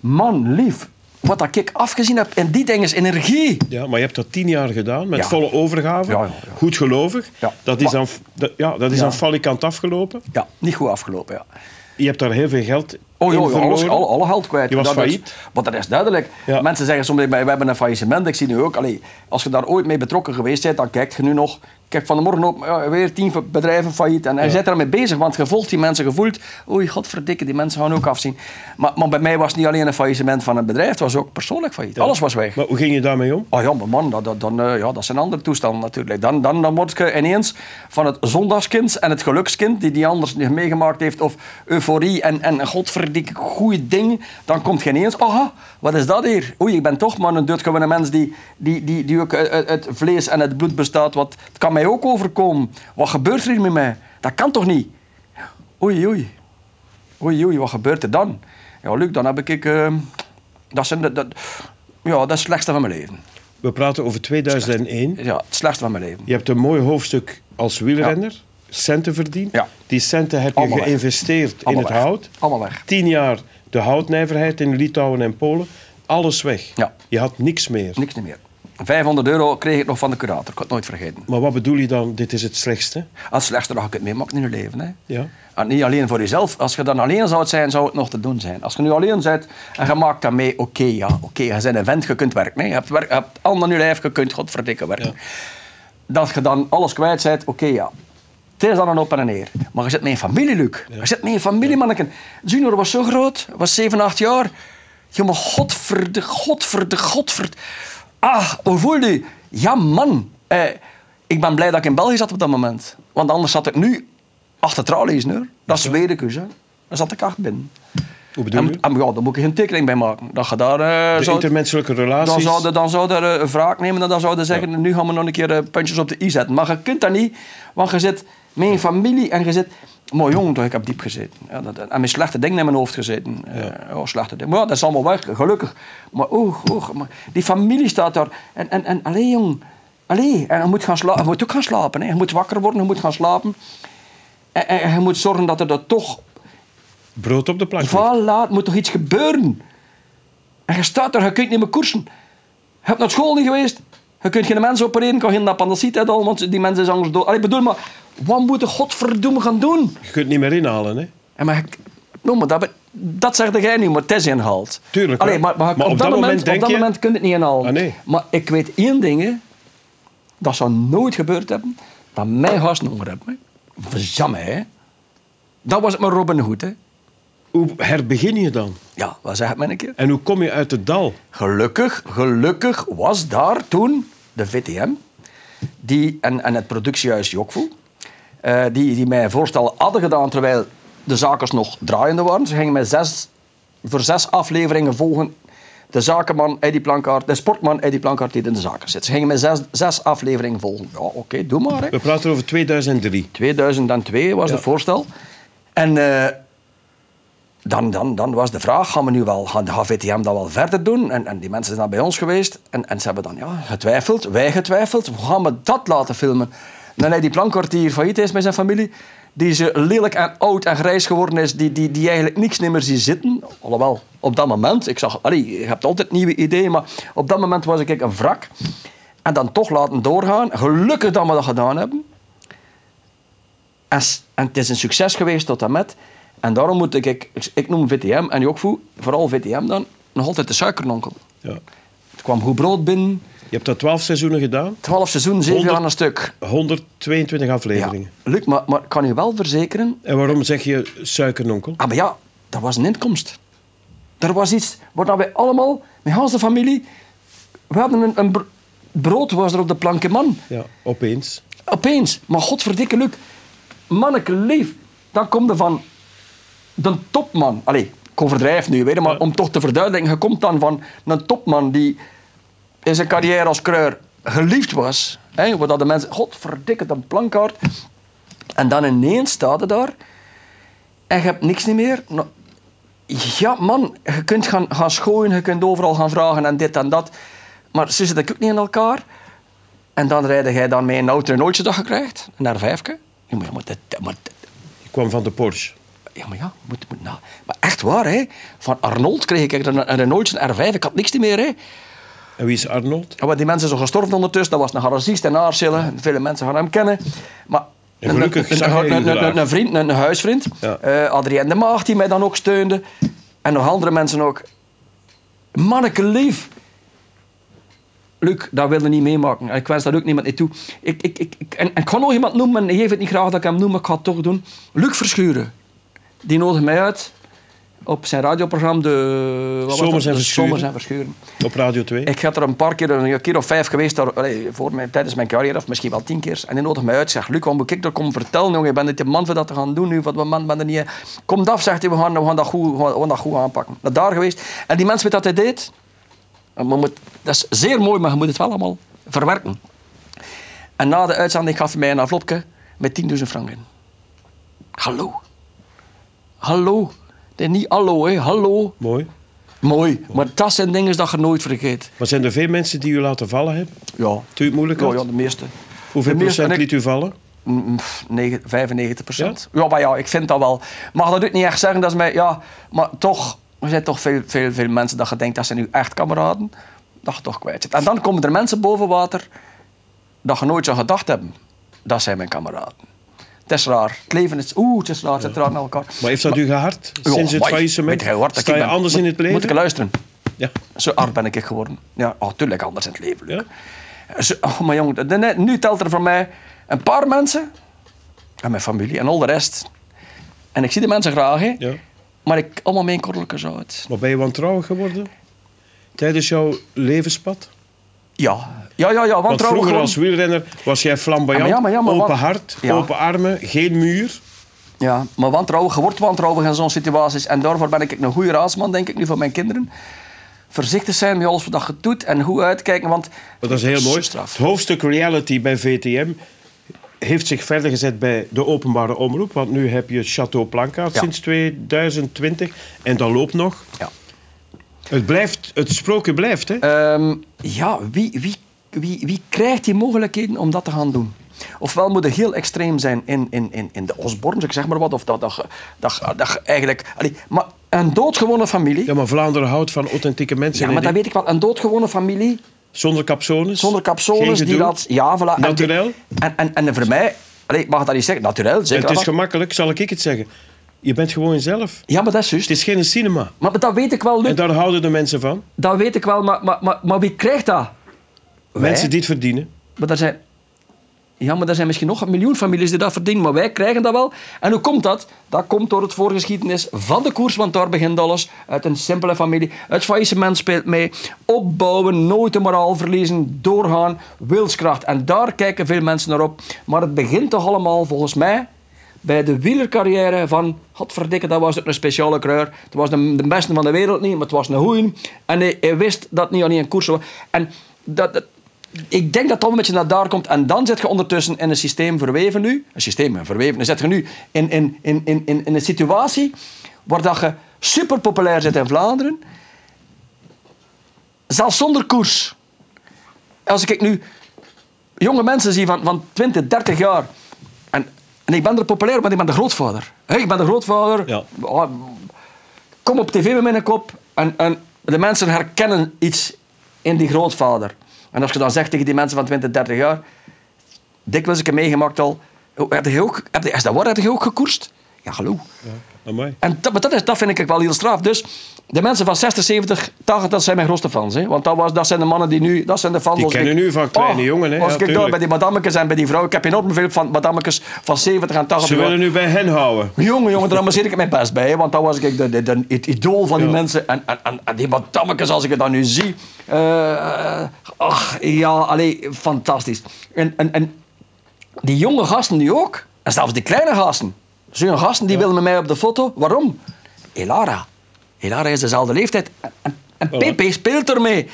Speaker 3: Man, lief, wat dat ik afgezien heb. En die dingen is energie.
Speaker 2: Ja, maar je hebt dat tien jaar gedaan, met
Speaker 3: Ja.
Speaker 2: volle overgave.
Speaker 3: Ja, ja, ja.
Speaker 2: Goed gelovig.
Speaker 3: Ja.
Speaker 2: Dat is, aan, dat, ja, dat is
Speaker 3: Ja.
Speaker 2: aan falikant afgelopen.
Speaker 3: Ja, niet goed afgelopen, ja.
Speaker 2: Je hebt daar heel veel geld
Speaker 3: Oh
Speaker 2: verloren.
Speaker 3: alles, alle, alle geld kwijt.
Speaker 2: Je was
Speaker 3: Dat is-
Speaker 2: failliet.
Speaker 3: Want dat is duidelijk.
Speaker 2: Ja.
Speaker 3: Mensen zeggen soms, we hebben een faillissement. Ik zie nu ook, allee, als je daar ooit mee betrokken geweest bent, dan kijk je nu nog... Kijk, van de morgen op, ja, weer tien bedrijven failliet. En je bent ermee bezig, want je volgt die mensen gevoeld. Oei, godverdikke, die mensen gaan ook afzien. Maar, maar bij mij was het niet alleen een faillissement van een bedrijf, het was ook persoonlijk failliet. Alles was weg.
Speaker 2: Maar hoe ging je daarmee om?
Speaker 3: Oh ja, maar man, dat, dat, dan, eh, ja, dat zijn andere toestanden natuurlijk. Dan, dan, dan word je ineens van het zondagskind en het gelukskind, die die anders niet meegemaakt heeft, of euforie en, en godverdikke goede dingen, dan komt je ineens, aha, wat is dat hier? Oei, ik ben toch maar een doodgewone mens die, die, die, die ook uit het vlees en het bloed bestaat. Wat, het kan mij ook overkomen. Wat gebeurt er hier met mij? Dat kan toch niet? Oei, oei. Oei, oei, wat gebeurt er dan? Ja, Luc, dan heb ik... eh, dat, zijn de, dat, ja, dat is het slechtste van mijn leven.
Speaker 2: We praten over 2001.
Speaker 3: Ja, het slechtste van mijn leven.
Speaker 2: Je hebt een mooi hoofdstuk als wielrenner. Centen verdiend.
Speaker 3: Ja.
Speaker 2: Die centen heb je
Speaker 3: Allemaal
Speaker 2: geïnvesteerd in het
Speaker 3: weg.
Speaker 2: hout.
Speaker 3: Allemaal weg.
Speaker 2: Tien jaar de houtnijverheid in Litouwen en Polen. Alles weg.
Speaker 3: Ja.
Speaker 2: Je had niks meer.
Speaker 3: Niks meer. 500 euro kreeg ik nog van de curator. Ik kan het nooit vergeten.
Speaker 2: Maar wat bedoel je dan, dit is het slechtste?
Speaker 3: Als slechtste dat je het meemaakt in je leven. Hè.
Speaker 2: Ja.
Speaker 3: En niet alleen voor jezelf. Als je dan alleen zou zijn, zou het nog te doen zijn. Als je nu alleen bent en je maakt dat mee, oké, ja, oké, je bent een vent, je kunt werken. hè. Je hebt, werk, je hebt allemaal in je lijf, je kunt godverdikke werken. Dat je dan alles kwijt bent, oké, ja. Het is dan een op en een neer. Maar je zit met een familie, Luc. Je zit met een familie, manneken. Junior was zo groot, was 7, 8 jaar. Je maar godverde, godverde, godverde. Ah, hoe voelde je? Ja, man. Eh, ik ben blij dat ik in België zat op dat moment. Want anders zat ik nu achter tralies, hoor. Dat is hè. Daar zat ik achter binnen.
Speaker 2: Hoe bedoel je?
Speaker 3: en ja, daar moet ik geen tekening bij maken. Dat je daar... eh,
Speaker 2: De
Speaker 3: zou-
Speaker 2: intermenselijke
Speaker 3: dan
Speaker 2: relaties.
Speaker 3: zouden dan zou er een wraak nemen en dan zouden ze zeggen, nu gaan we nog een keer eh, puntjes op de i zetten. Maar je kunt dat niet, want je zit met een familie en je zit... Maar jong, toch, ik heb diep gezeten. Ja, dat, en met slechte dingen in mijn hoofd gezeten. Ja. Oh, slechte dingen. Maar ja, dat is allemaal weg, gelukkig. Maar oeh, oeh, maar die familie staat daar. En, en, en alleen jong, allee, en je moet, gaan slapen, je moet ook gaan slapen. Hè. Je moet wakker worden, je moet gaan slapen. En, en je moet zorgen dat er dat toch...
Speaker 2: Brood op de plank.
Speaker 3: Voilà, het moet toch iets gebeuren. En je staat daar, je kunt niet meer koersen. Je hebt naar school niet geweest. Je kunt geen mensen opereren, kan geen al, want die mensen zijn anders dood. Allee, bedoel, maar wat moet je godverdomme gaan doen?
Speaker 2: Je kunt het niet meer inhalen, hè?
Speaker 3: En maar, ik- noem maar, dat, dat zegt jij nu, maar het is inhaalt.
Speaker 2: Tuurlijk,
Speaker 3: Allee, maar, maar,
Speaker 2: Maar
Speaker 3: op, dat moment, op dat
Speaker 2: je-
Speaker 3: moment kun je het niet inhalen.
Speaker 2: Ah, nee.
Speaker 3: Maar ik weet één ding, hè. dat zou nooit gebeurd hebben, dat mijn honger hebben. hè. Verzammen, hè. Dat was het met Robin Hood, hè.
Speaker 2: Hoe herbegin je dan?
Speaker 3: Ja, wat zeg het mij een keer?
Speaker 2: En hoe kom je uit het dal?
Speaker 3: Gelukkig, gelukkig was daar toen de VTM die, en, en het productiehuis Jokvoe, eh, die, die mij een voorstel hadden gedaan terwijl de zakers nog draaiende waren. Ze gingen mij zes, voor zes afleveringen volgen de zakenman Eddie Plankaart, de sportman Eddie Plankaart die in de zaken zit. Ze gingen mij zes, zes afleveringen volgen. Ja, oké, doe maar. Hè.
Speaker 2: We praten over 2003.
Speaker 3: 2002 was
Speaker 2: Ja.
Speaker 3: het voorstel. En eh, dan, dan, dan was de vraag, gaan we nu wel, gaan de VTM dat wel verder doen? En, en die mensen zijn dan bij ons geweest. En, en ze hebben dan ja, getwijfeld, wij getwijfeld. Hoe gaan we dat laten filmen? Dan hij die plankort die hier failliet is met zijn familie, die zo lelijk en oud en grijs geworden is, die, die, die eigenlijk niks meer ziet zitten. Alhoewel, op dat moment, ik zag, allee, je hebt altijd nieuwe ideeën, maar op dat moment was ik een wrak. En dan toch laten doorgaan. Gelukkig dat we dat gedaan hebben. En, het is een succes geweest tot en met. En daarom moet ik, ik, ik noem VTM en Jokvoe, vooral VTM dan, nog altijd de suikernonkel.
Speaker 2: Ja.
Speaker 3: Het kwam goed brood binnen,
Speaker 2: hebt dat 12 seizoenen gedaan.
Speaker 3: 12 seizoen, 7 jaar
Speaker 2: 100
Speaker 3: aan een stuk.
Speaker 2: 122
Speaker 3: Ja.
Speaker 2: afleveringen.
Speaker 3: Luc, maar, maar ik kan je wel verzekeren,
Speaker 2: En waarom zeg je suikernonkel?
Speaker 3: ah, maar ja, dat was een inkomst. Er was iets waar wij allemaal, met Hans de familie, we hadden een, een br- brood was er op de planken man.
Speaker 2: Ja, opeens.
Speaker 3: Opeens, maar godverdikke Luc, manneke lief, dan komt er van de topman. Allee, ik overdrijf nu, weet je, maar
Speaker 2: Ja.
Speaker 3: om toch te verduidelijken, je komt dan van een topman die in zijn carrière als kreur geliefd was. Hè, waar dat de mensen, godverdikke, een plankaart. En dan ineens staat er daar en je hebt niks niet meer. Nou, ja, man, je kunt gaan, gaan schooien, je kunt overal gaan vragen en dit en dat. Maar ze zitten ook niet in elkaar. En dan rijde jij dan mee een oud Renaultje dat je krijgt, een R5. Ja, maar, maar, dat- maar,
Speaker 2: Je kwam van de Porsche.
Speaker 3: ja, maar ja, moet, moet, nou, maar echt waar, hè. Van Arnold kreeg ik een, een een R5. Ik had niks meer, hè.
Speaker 2: En wie is Arnold?
Speaker 3: Ja, maar die mensen zijn gestorven ondertussen. Dat was een garagist in Aarselen. Vele mensen gaan hem kennen. Maar
Speaker 2: En gelukkig
Speaker 3: een,
Speaker 2: zag
Speaker 3: een,
Speaker 2: hij
Speaker 3: een, een, vriend, een, een huisvriend.
Speaker 2: Ja.
Speaker 3: eh, Adrien de Maag, die mij dan ook steunde. En nog andere mensen ook. Manneke lief. Luc, dat wilde niet meemaken. Ik wens dat ook niemand niet toe. Ik, ik, ik, en, en ik ga nog iemand noemen, en je geeft het niet graag dat ik hem noem, maar ik ga het toch doen. Luc Verschuren. Die nodigt mij uit op zijn radioprogramma. De, wat
Speaker 2: Zomers
Speaker 3: dat?
Speaker 2: en.
Speaker 3: Zomers en Verschuren.
Speaker 2: Op Radio 2.
Speaker 3: Ik ga er een paar keer, een keer of vijf geweest daar, allee, voor mijn, tijdens mijn carrière, of misschien wel tien keer. En die nodigt mij uit. Zegt, Luc, wat moet ik er komen vertellen? Jongen, je bent niet de man voor dat te gaan doen nu. Wat wat man ben er niet. Kom af, zegt hij, we gaan, we gaan, dat, goed, we gaan, dat goed aanpakken. Naar daar geweest. En die mensen weet dat hij deed. Moet, dat is zeer mooi, maar je moet het wel allemaal verwerken. En na de uitzending gaf hij mij een envelopje met 10.000 frank in. Hallo. Hallo. Nee, niet hallo, hè. Hallo.
Speaker 2: Mooi.
Speaker 3: Mooi. Maar dat zijn dingen dat je nooit vergeet.
Speaker 2: Maar zijn er veel mensen die u laten vallen hebben?
Speaker 3: Ja.
Speaker 2: Toen het moeilijk
Speaker 3: Ja,
Speaker 2: had?
Speaker 3: ja, de meeste.
Speaker 2: Hoeveel
Speaker 3: de meeste.
Speaker 2: procent
Speaker 3: En ik-
Speaker 2: liet u vallen?
Speaker 3: Mm, pff, negen- 95 procent. Ja? maar ja, ik vind dat wel. Mag dat ook niet echt zeggen, dat is mij... Ja, maar toch, er zijn toch veel, veel, veel mensen dat je denkt, dat zijn nu echt kameraden. Dat je toch kwijt zit. En dan komen er mensen boven water dat je nooit zou gedacht hebben. Dat zijn mijn kameraden. Het is raar. Het leven is... Oeh, het is raar. Het zit raar naar elkaar.
Speaker 2: Maar heeft dat u gehard sinds het faillissement? Sta
Speaker 3: ik
Speaker 2: je
Speaker 3: ben?
Speaker 2: anders
Speaker 3: Moet-
Speaker 2: in het leven?
Speaker 3: Moet ik luisteren?
Speaker 2: Ja.
Speaker 3: Zo hard ben ik geworden. Ja, oh, tuurlijk anders in het leven.
Speaker 2: Ja?
Speaker 3: Zo- oh, maar jongen, nu telt er voor mij een paar mensen. En mijn familie en al de rest. En ik zie de mensen graag, hè.
Speaker 2: ja.
Speaker 3: Maar ik allemaal mijn korreltjes uit.
Speaker 2: Maar ben je wantrouwig geworden? Tijdens jouw levenspad?
Speaker 3: Ja, ja, ja. ja want
Speaker 2: vroeger
Speaker 3: gewoon-
Speaker 2: als wielrenner was jij flamboyant,
Speaker 3: maar ja, maar ja, maar
Speaker 2: open
Speaker 3: wat-
Speaker 2: hart, open armen, geen muur.
Speaker 3: Ja, maar wantrouwig, je wordt wantrouwig in zo'n situaties. En daarvoor ben ik een goede raadsman, denk ik nu, voor mijn kinderen. Voorzichtig zijn met alles wat je doet en goed uitkijken, want...
Speaker 2: Dat is heel mooi.
Speaker 3: Straf.
Speaker 2: Het hoofdstuk reality bij VTM heeft zich verder gezet bij de openbare omroep. Want nu heb je Chateau Plankaart
Speaker 3: Ja.
Speaker 2: sinds 2020. En dat loopt nog.
Speaker 3: Ja.
Speaker 2: Het, blijft, het sprookje blijft, hè?
Speaker 3: Ehm, ja, wie, wie, wie, wie krijgt die mogelijkheden om dat te gaan doen? Ofwel moet het heel extreem zijn in, in, in, in de Osborns, ik zeg maar wat, of dat, dat, dat, eigenlijk... allee, maar een doodgewone familie...
Speaker 2: Ja, maar Vlaanderen houdt van authentieke mensen.
Speaker 3: Ja, maar dat weet ik wel. Een doodgewone familie,
Speaker 2: Zonder capsones.
Speaker 3: zonder capsones, die dat... Ja, voilà.
Speaker 2: Naturel.
Speaker 3: En, en, en voor mij... Allee, ik mag dat niet zeggen. Naturel, zeker.
Speaker 2: Het is gemakkelijk, zal ik het zeggen. Je bent gewoon zelf.
Speaker 3: Ja, maar dat is juist.
Speaker 2: Het is geen cinema.
Speaker 3: Maar dat weet ik wel, Luc.
Speaker 2: En daar houden de mensen van.
Speaker 3: Dat weet ik wel, maar, maar, maar, maar wie krijgt dat?
Speaker 2: Mensen die het verdienen.
Speaker 3: Maar er zijn... Ja, maar er zijn misschien nog een miljoen families die dat verdienen, maar wij krijgen dat wel. En hoe komt dat? Dat komt door het voorgeschiedenis van de koers, want daar begint alles. Uit een simpele familie. Het faillissement speelt mee. Opbouwen, nooit de moraal verliezen, doorgaan, wilskracht. En daar kijken veel mensen naar op. Maar het begint toch allemaal, volgens mij, bij de wielercarrière van... Godverdikke, dat was ook een speciale kruier. Het was de, de beste van de wereld niet, maar het was een goeie. En hij, hij wist dat niet alleen een koers was. En dat, dat- ik denk dat dat een beetje naar daar komt. En dan zit je ondertussen in een systeem verweven nu. Een systeem verweven. Dan zit je nu in, in, in, in, in, een situatie waar dat je super populair zit in Vlaanderen. Zelfs zonder koers. Als ik nu jonge mensen zie van, van 20, 30 jaar. En, en ik ben er populair, want ik ben de grootvader. Ik ben de grootvader.
Speaker 2: Ja.
Speaker 3: Ah, Kom op tv met mijn kop. En, en de mensen herkennen iets in die grootvader. En als je dan zegt tegen die mensen van 20, 30 jaar. Dikwijls ik het meegemaakt al. oh, Heb je ook, heb je, is dat waar? Heb je ook gekoerst? Ja, hallo.
Speaker 2: Amai.
Speaker 3: En dat, maar dat, is, dat vind ik wel heel straf. Dus de mensen van 60, 70, 80, dat zijn mijn grootste fans. Hè? Want dat, was, dat zijn de mannen die nu... Dat zijn de fans
Speaker 2: Die kennen
Speaker 3: ik-
Speaker 2: u van kleine
Speaker 3: Oh,
Speaker 2: jongen, hè?
Speaker 3: Als
Speaker 2: Ja,
Speaker 3: ik daar
Speaker 2: tuurlijk.
Speaker 3: bij die madammetjes en bij die vrouwen... Ik heb enorm veel van madammetjes van 70 en 80
Speaker 2: Ze willen nu bij hen houden.
Speaker 3: Jongen, jongen, daar amuseer ik mijn best bij. hè, Want dat was ik de, de, de- het idool van die
Speaker 2: Ja.
Speaker 3: mensen. En, en, en, en die madammetjes, als ik het dan nu zie. eh, ach, ja, allee, fantastisch. En, en, en die jonge gasten nu ook. En zelfs die kleine gasten. Zo'n gasten die willen met mij op de foto. Waarom? Elara. Elara is dezelfde leeftijd. En, en, Pepe speelt ermee.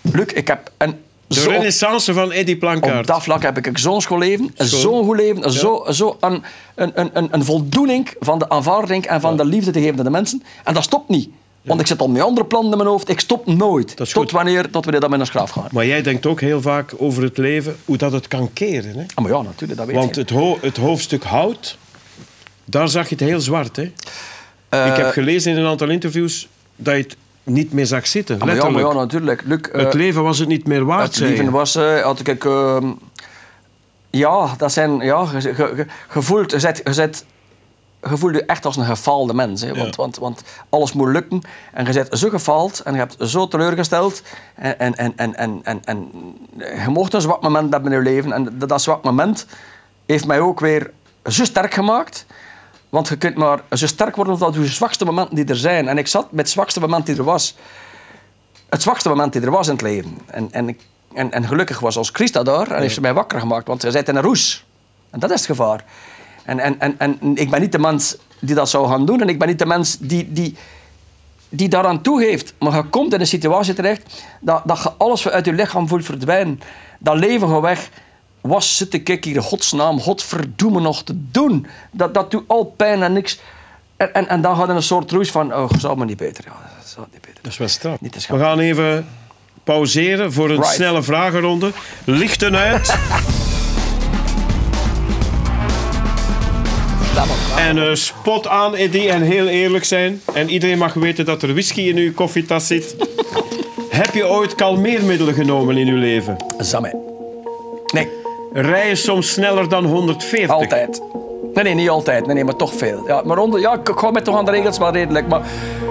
Speaker 3: Luc, ik heb een...
Speaker 2: De
Speaker 3: zo-
Speaker 2: renaissance van Eddie
Speaker 3: op
Speaker 2: Plankaart.
Speaker 3: dat vlak heb ik zo'n schoon leven, zo'n goed leven, zo, zo een, een, een, een, voldoening van de aanvaarding en van de liefde te geven aan de mensen. En dat stopt niet. Want ik zit al met andere plannen in mijn hoofd. Ik stop nooit. Tot
Speaker 2: goed.
Speaker 3: wanneer, tot wanneer dat met een schraaf gaat.
Speaker 2: Maar jij denkt ook heel vaak over het leven, hoe dat het kan keren. Hè?
Speaker 3: Ah, maar ja, natuurlijk, dat weet
Speaker 2: Want het, ho- het hoofdstuk hout, daar zag je het heel zwart. Hè?
Speaker 3: Eh,
Speaker 2: ik heb gelezen in een aantal interviews dat je het niet meer zag zitten.
Speaker 3: ah, ja, maar ja, natuurlijk. Luc, eh,
Speaker 2: het leven was het niet meer waard,
Speaker 3: Het
Speaker 2: je.
Speaker 3: leven was, eh, had ik... ehm, ja, dat zijn... Ja, je voelt je echt als een gefaalde mens. Hè, want,
Speaker 2: Ja.
Speaker 3: want, want alles moet lukken. En je bent zo gefaald en je hebt zo teleurgesteld. En, en, en, en, en, en, en je mocht een zwak moment hebben in je leven. En dat, dat zwak moment heeft mij ook weer zo sterk gemaakt. Want je kunt maar zo sterk worden als je zwakste momenten die er zijn. En ik zat met het zwakste moment die er was het zwakste moment die er was in het leven. En, en, ik- en, en gelukkig was als Christa daar en heeft ze mij wakker gemaakt, want ze zit in een roes. En dat is het gevaar. En, en, en, en ik ben niet de mens die dat zou gaan doen en ik ben niet de mens die, die, die daaraan toegeeft. Maar je komt in een situatie terecht dat, dat je alles uit je lichaam voelt verdwijnen. Dat leven gaat weg. Wat zit ik hier, godsnaam, godverdomme nog te doen? Dat, dat doet al pijn en niks. En, en, en dan gaat er een soort roes van, oh, zou maar niet beter. Ja, dat zou niet beter.
Speaker 2: Dat is wel straf. We gaan even pauzeren voor een
Speaker 3: Right.
Speaker 2: snelle vragenronde. Lichten uit. En eh, spot aan, Eddie, en heel eerlijk zijn. En iedereen mag weten dat er whisky in uw koffietas zit. Heb je ooit kalmeermiddelen genomen in uw leven?
Speaker 3: Zamme. Nee,
Speaker 2: Rij je soms sneller dan 140?
Speaker 3: altijd. Nee, nee, niet altijd. Nee, nee, maar toch veel. Ja, maar onder, ja, ik hou met toch aan de regels wel redelijk. Maar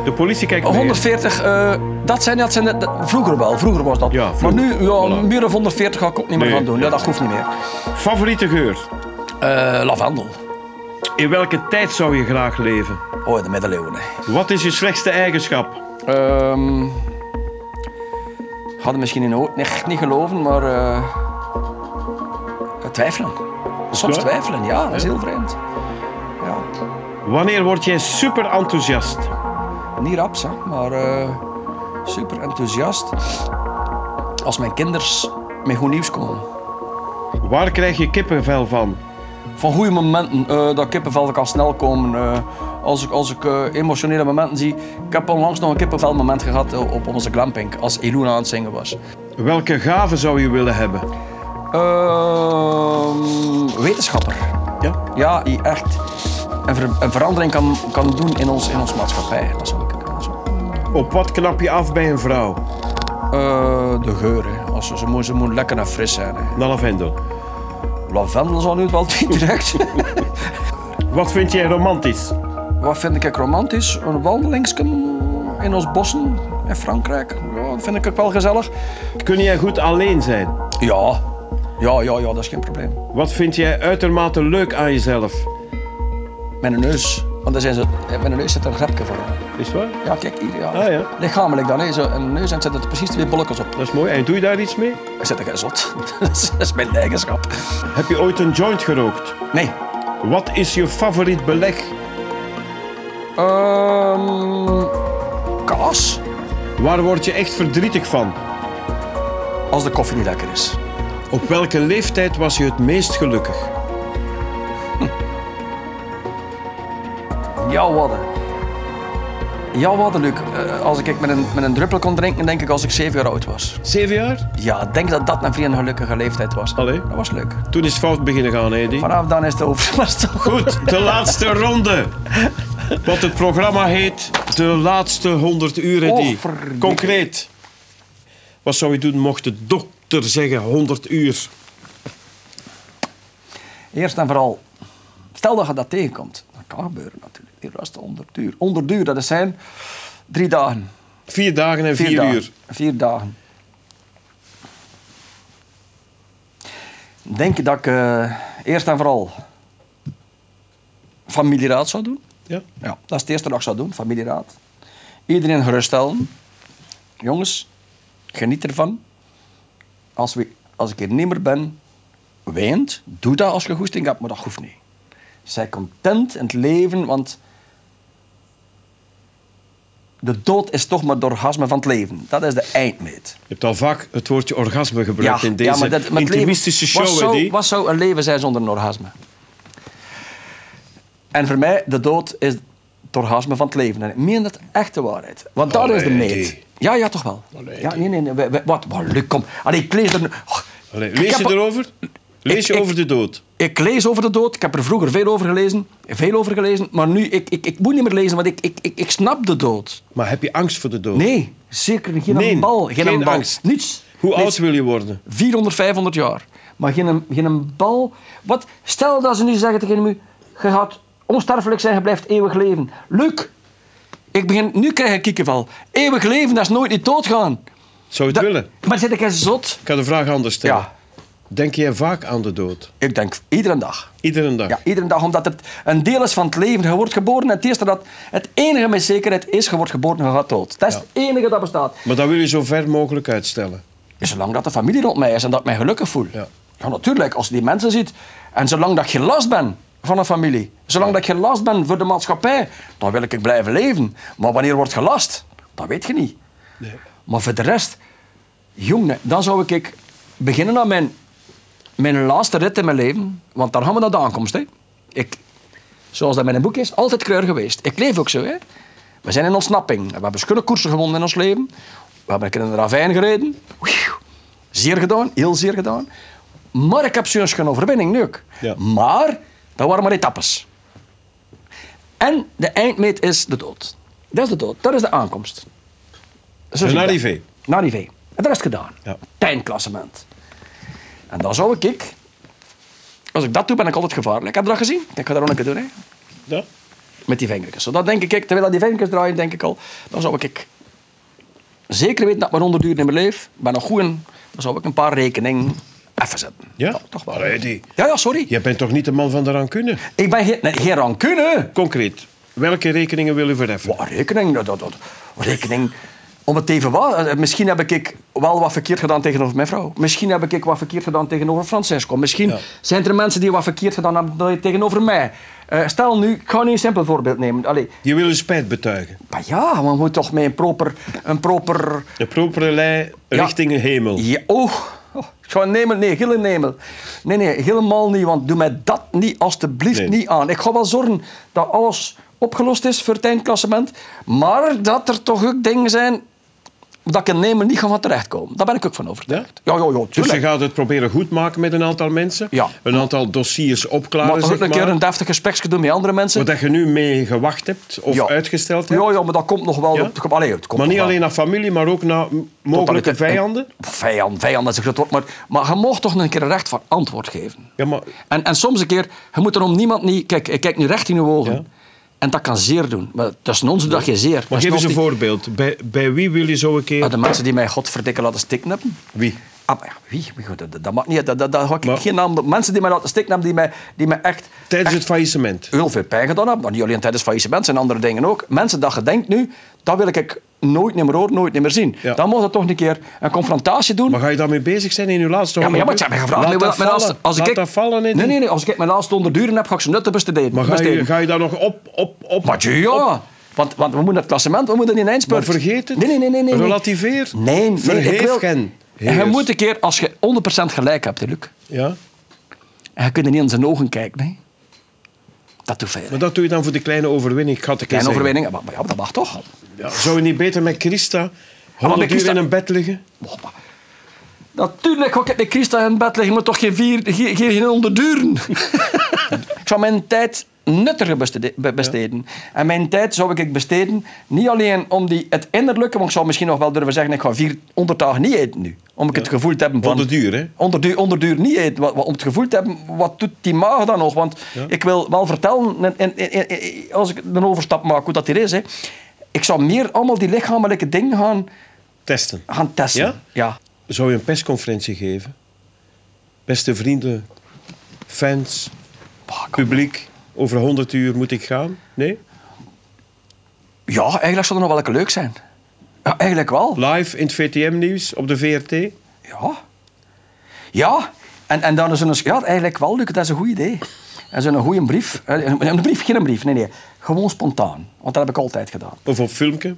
Speaker 2: De politie kijkt mee.
Speaker 3: 140, eh, dat zijn, dat zijn de- dat- vroeger wel. Vroeger was dat.
Speaker 2: Ja,
Speaker 3: maar nu, ja,
Speaker 2: Voilà.
Speaker 3: meer dan 140 ga ik ook niet meer
Speaker 2: Nee.
Speaker 3: gaan doen. Ja, dat hoeft niet meer.
Speaker 2: Favoriete geur?
Speaker 3: Eh, lavendel.
Speaker 2: In welke tijd zou je graag leven?
Speaker 3: Oh, de middeleeuwen. hè.
Speaker 2: Wat is je slechtste eigenschap?
Speaker 3: Ehm had het misschien in ook niet, niet geloven, maar eh, twijfelen. Soms
Speaker 2: Ja?
Speaker 3: twijfelen, ja, dat is heel vreemd. Ja.
Speaker 2: Wanneer word jij super enthousiast?
Speaker 3: Niet rap, zeg, maar eh, super enthousiast. Als mijn kinders met goed nieuws komen.
Speaker 2: Waar krijg je kippenvel van?
Speaker 3: Van goede momenten, eh, dat kippenvel kan snel komen. eh, als ik, als ik emotionele momenten zie. Ik heb onlangs nog een kippenvel moment gehad eh, op onze glamping. Als Eluna aan het zingen was.
Speaker 2: Welke gave zou je willen hebben?
Speaker 3: Ehm, wetenschapper.
Speaker 2: Ja?
Speaker 3: Ja, die echt een, ver- een verandering kan, kan doen in ons, in ons maatschappij. Dat zou ik.
Speaker 2: Op wat knap je af bij een vrouw?
Speaker 3: Eh, de geur, hè. Als ze, ze, moet, ze moet lekker en fris zijn. Hè.
Speaker 2: Lavendel.
Speaker 3: Lavendel zal nu wel <laughs> direct.
Speaker 2: Wat vind jij romantisch?
Speaker 3: Wat vind ik romantisch? Een wandelingsje in ons bossen in Frankrijk. Ja, dat vind ik ook wel gezellig.
Speaker 2: Kun jij goed alleen zijn?
Speaker 3: Ja. Ja, ja, ja, dat is geen probleem.
Speaker 2: Wat vind jij uitermate leuk aan jezelf?
Speaker 3: Mijn neus. Want daar zijn ze, mijn neus zit een grepje voor.
Speaker 2: Is het waar?
Speaker 3: Ja, kijk hier. Ja.
Speaker 2: Ah, ja.
Speaker 3: Lichamelijk dan. Hè. Zo, een neus en zitten er precies twee bolletjes op.
Speaker 2: Dat is mooi. En doe je daar iets mee?
Speaker 3: Ik zit er zot. <laughs> dat is mijn eigenschap.
Speaker 2: Heb je ooit een joint gerookt?
Speaker 3: Nee.
Speaker 2: Wat is je favoriet beleg?
Speaker 3: Ehm kaas.
Speaker 2: Waar word je echt verdrietig van?
Speaker 3: Als de koffie niet lekker is.
Speaker 2: Op welke leeftijd was je het meest gelukkig?
Speaker 3: Ja, wat? Ja, wat, Luc. Eh, als ik met een, met een druppel kon drinken, denk ik als ik zeven jaar oud was.
Speaker 2: Zeven jaar?
Speaker 3: Ja, ik denk dat dat een vrij een gelukkige leeftijd was.
Speaker 2: Allee.
Speaker 3: Dat was leuk.
Speaker 2: Toen is het fout beginnen gaan, Edi.
Speaker 3: Vanaf dan is het over. Het
Speaker 2: Goed, de laatste ronde. Wat het programma heet De Laatste 100 Uren. Die. Concreet. Wat zou je doen mocht de dokter zeggen 100 uur?
Speaker 3: Eerst en vooral, stel dat je dat tegenkomt. Dat kan gebeuren natuurlijk. Die laatste 100 uur. 100 uur, dat zijn drie dagen.
Speaker 2: Vier dagen en vier,
Speaker 3: dagen.
Speaker 2: uur.
Speaker 3: Vier dagen. Denk je dat ik eh, eerst en vooral familieraad zou doen?
Speaker 2: Ja?
Speaker 3: Ja, dat is het eerste dat ik zou doen, familieraad. Iedereen geruststellen. Jongens, geniet ervan. Als, we, als ik er niet meer ben, weent, doe dat als je goesting hebt, maar dat hoeft niet. Zij content in het leven, want de dood is toch maar het orgasme van het leven. Dat is de eindmeet.
Speaker 2: Je hebt al vaak het woordje orgasme gebruikt in deze
Speaker 3: maar dat- maar
Speaker 2: intimistische
Speaker 3: leven-
Speaker 2: show,
Speaker 3: wat zou, wat zou een leven zijn zonder een orgasme? En voor mij, de dood is het orgasme van het leven. En ik meen dat echt de waarheid. Want dat is de meet. Ja, ja, toch wel.
Speaker 2: Allee,
Speaker 3: ja, nee, nee, Wat? Luc, kom. Allee, ik lees er... Oh,
Speaker 2: Allee, lees je
Speaker 3: er-
Speaker 2: erover? Lees je
Speaker 3: ik-
Speaker 2: over de dood?
Speaker 3: Ik lees over de dood. Ik heb er vroeger veel over gelezen. Veel over gelezen. Maar nu, ik, ik, ik moet niet meer lezen, want ik, ik, ik, ik snap de dood.
Speaker 2: Maar heb je angst voor de dood?
Speaker 3: Nee, zeker. Geen
Speaker 2: Nee,
Speaker 3: bal. Geen,
Speaker 2: geen
Speaker 3: een bal.
Speaker 2: angst.
Speaker 3: Niets.
Speaker 2: Hoe oud wil je worden?
Speaker 3: 400, 500 jaar. Maar geen, geen een bal. Wat? Stel dat ze nu zeggen tegen u: je gaat onsterfelijk zijn, je blijft eeuwig leven. Luc, ik begin, nu krijg ik kiekenvel. Eeuwig leven, dat is nooit niet doodgaan.
Speaker 2: Zou je het
Speaker 3: Dat-
Speaker 2: willen?
Speaker 3: Maar zit ik eens zot?
Speaker 2: Ik ga de vraag anders stellen.
Speaker 3: Ja,
Speaker 2: Denk jij vaak aan de dood?
Speaker 3: ik denk iedere dag.
Speaker 2: Iedere dag?
Speaker 3: Ja, iedere dag, omdat het een deel is van het leven. Je wordt geboren en het eerste dat... Het enige met zekerheid is, je wordt geboren en je gaat dood. Dat is
Speaker 2: Ja.
Speaker 3: het enige dat bestaat.
Speaker 2: Maar dat wil je zo ver mogelijk uitstellen.
Speaker 3: Zolang dat de familie rond mij is en dat ik mij gelukkig voel.
Speaker 2: Ja.
Speaker 3: Ja, natuurlijk, als je die mensen ziet. En zolang dat geen last ben van een familie. Zolang dat ik geen last ben voor de maatschappij. Dan wil ik blijven leven. Maar wanneer wordt gelast? Dat weet je niet.
Speaker 2: Nee.
Speaker 3: Maar voor de rest... Jongen, dan zou ik beginnen aan mijn, mijn laatste rit in mijn leven. Want daar gaan we naar de aankomst. Hè. Ik, zoals dat in mijn boek is, altijd kleur geweest. Ik leef ook zo. Hè. We zijn in ontsnapping. We hebben schone koersen gewonnen in ons leven. We hebben een keer in een ravijn gereden. Zeer gedaan, heel zeer gedaan. Maar ik heb zo'n overwinning nu ook.
Speaker 2: Ja.
Speaker 3: Maar dat waren maar etappes. En de eindmeet is de dood. Dat is de dood. Dat is de aankomst. Zo
Speaker 2: arrivé.
Speaker 3: Een arrivé. En dat is gedaan.
Speaker 2: Ja.
Speaker 3: En dan zou ik... Als ik dat doe, ben ik altijd gevaarlijk. Heb je dat gezien? Ik ga dat ook een keer doen. Hè?
Speaker 2: Ja?
Speaker 3: Met die vingertjes. Zo, dat denk ik, terwijl die vingertjes draaien, denk ik al... Dan zou ik zeker weten dat ik maar 100 uur niet meer leef. Ben nog goed in... Dan zou ik een paar rekeningen even zetten.
Speaker 2: Ja?
Speaker 3: toch wel.
Speaker 2: Allee, die.
Speaker 3: Ja, ja, sorry.
Speaker 2: Jij bent toch niet de man van de rancune?
Speaker 3: Ik ben geen, nee, geen rancune.
Speaker 2: Concreet, welke rekeningen wil je verheffen?
Speaker 3: Wat rekening? Dat, dat, dat. Rekening. Om het even wat. eh, Misschien heb ik wel wat verkeerd gedaan tegenover mijn vrouw. Misschien heb ik wat verkeerd gedaan tegenover Francesco. Misschien
Speaker 2: Ja.
Speaker 3: zijn er mensen die wat verkeerd gedaan hebben tegenover mij. Eh, stel nu, ik ga nu een simpel voorbeeld nemen. Allee,
Speaker 2: Je wil je spijt betuigen.
Speaker 3: maar ja, maar we moeten toch met een proper... Een proper
Speaker 2: De propere lei
Speaker 3: Ja.
Speaker 2: richting de hemel.
Speaker 3: ja, oh, Oh, ik nemen, nee, Gillen nemen. Nee, nee, helemaal niet, want doe mij dat niet, alstublieft
Speaker 2: Nee.
Speaker 3: niet aan. Ik ga wel zorgen dat alles opgelost is voor het eindklassement, maar dat er toch ook dingen zijn dat ik in nemen niet ga van terechtkomen. Daar ben ik ook van overtuigd. Ja, ja, ja,
Speaker 2: Dus je gaat het proberen goed maken met een aantal mensen.
Speaker 3: Ja.
Speaker 2: Een aantal dossiers opklaren,
Speaker 3: maar toch ook
Speaker 2: zeg
Speaker 3: een keer een deftig gespreksje doen met andere mensen.
Speaker 2: Wat dat je nu mee gewacht hebt of
Speaker 3: ja.
Speaker 2: uitgesteld hebt.
Speaker 3: Ja, ja, maar dat komt nog wel.
Speaker 2: Ja?
Speaker 3: Het komt, allee, het komt
Speaker 2: maar niet
Speaker 3: wel.
Speaker 2: alleen naar familie, maar ook naar mogelijke vijanden.
Speaker 3: Vijand, vijand is een groot woord. Maar, maar je mag toch een keer een recht van antwoord geven.
Speaker 2: Ja, maar
Speaker 3: En, en soms een keer, je moet er om niemand niet... Kijk, ik kijk nu recht in je ogen. En dat kan zeer doen. Maar tussen ons doet dat je zeer.
Speaker 2: Maar geef eens een voorbeeld. Bij, bij wie wil je zo een keer...
Speaker 3: Ah, de mensen die mij godverdikke laten stikken hebben.
Speaker 2: Wie?
Speaker 3: Ah, ja, wie? Dat, dat, dat mag niet. Dat, dat, dat ik geen naam. Mensen die mij laten stikken hebben, die mij, die mij echt
Speaker 2: Tijdens het faillissement.
Speaker 3: heel veel pijn gedaan hebben. Maar niet alleen tijdens het faillissement, zijn andere dingen ook. Mensen dat je denkt nu, dat wil ik nooit meer horen, nooit meer zien.
Speaker 2: Ja.
Speaker 3: Dan moet je toch een keer een confrontatie doen.
Speaker 2: Maar ga je daarmee bezig zijn in je laatste
Speaker 3: Ja, maar, ja, maar ik heb me gevraagd...
Speaker 2: Laat
Speaker 3: nee,
Speaker 2: dat
Speaker 3: mijn
Speaker 2: vallen.
Speaker 3: laatste- als ik
Speaker 2: Laat dat vallen.
Speaker 3: Nee, nee, nee. Als ik mijn laatste onder duren heb, ga ik ze nutten besteden.
Speaker 2: Maar ga je, ga je daar nog op... op, op
Speaker 3: Maar ja, want, want we moeten het klassement, we moeten in
Speaker 2: maar
Speaker 3: eindspurt.
Speaker 2: vergeet het.
Speaker 3: Nee, nee, nee. nee, nee.
Speaker 2: Relativeer.
Speaker 3: Nee, nee,
Speaker 2: Verheef
Speaker 3: ik wil...
Speaker 2: gen.
Speaker 3: En je moet een keer, als je 100% gelijk hebt, hè, Luc,
Speaker 2: Ja,
Speaker 3: en je kunt er niet in zijn ogen kijken, nee. dat doet veel.
Speaker 2: maar dat doe je dan voor de kleine overwinning. Ik
Speaker 3: Kleine overwinning, maar, maar ja, dat mag toch?
Speaker 2: Ja, zou je niet beter met Christa
Speaker 3: maar
Speaker 2: 100
Speaker 3: met
Speaker 2: uur
Speaker 3: Christa-
Speaker 2: in een bed liggen?
Speaker 3: Oh, Natuurlijk ga ik met Christa in bed liggen, maar toch geen vier, geen, geen honderd duren. <laughs> ik zou mijn tijd nuttiger bestede- be- besteden. En mijn tijd zou ik besteden niet alleen om die, het innerlijke, want ik zou misschien nog wel durven zeggen, ik ga 400 dagen niet eten nu. Om ik het gevoel te hebben van...
Speaker 2: 100 uur, hè?
Speaker 3: Onderduur, onderduur niet eten. Wat- wat- Om het gevoel te hebben, wat doet die maag dan nog? Want ik wil wel vertellen, en, en- en- en- als ik een overstap maak, hoe dat hier is. Hè. Ik zou meer allemaal die lichamelijke dingen gaan,
Speaker 2: Testen.
Speaker 3: gaan testen.
Speaker 2: Ja?
Speaker 3: ja.
Speaker 2: Zou je een persconferentie geven? Beste vrienden, fans, publiek. Over 100 uur moet ik gaan? Nee?
Speaker 3: Ja, eigenlijk zou dat nog wel leuk zijn. Ja, eigenlijk wel.
Speaker 2: Live in het VTM-nieuws op de VRT?
Speaker 3: Ja. Ja, en, en dan is een... Ja, eigenlijk wel, Luc, dat is een goed idee. En zo'n goede brief. Eh, Een, een brief, geen brief, nee, nee. Gewoon spontaan. Want dat heb ik altijd gedaan.
Speaker 2: Of op filmpje?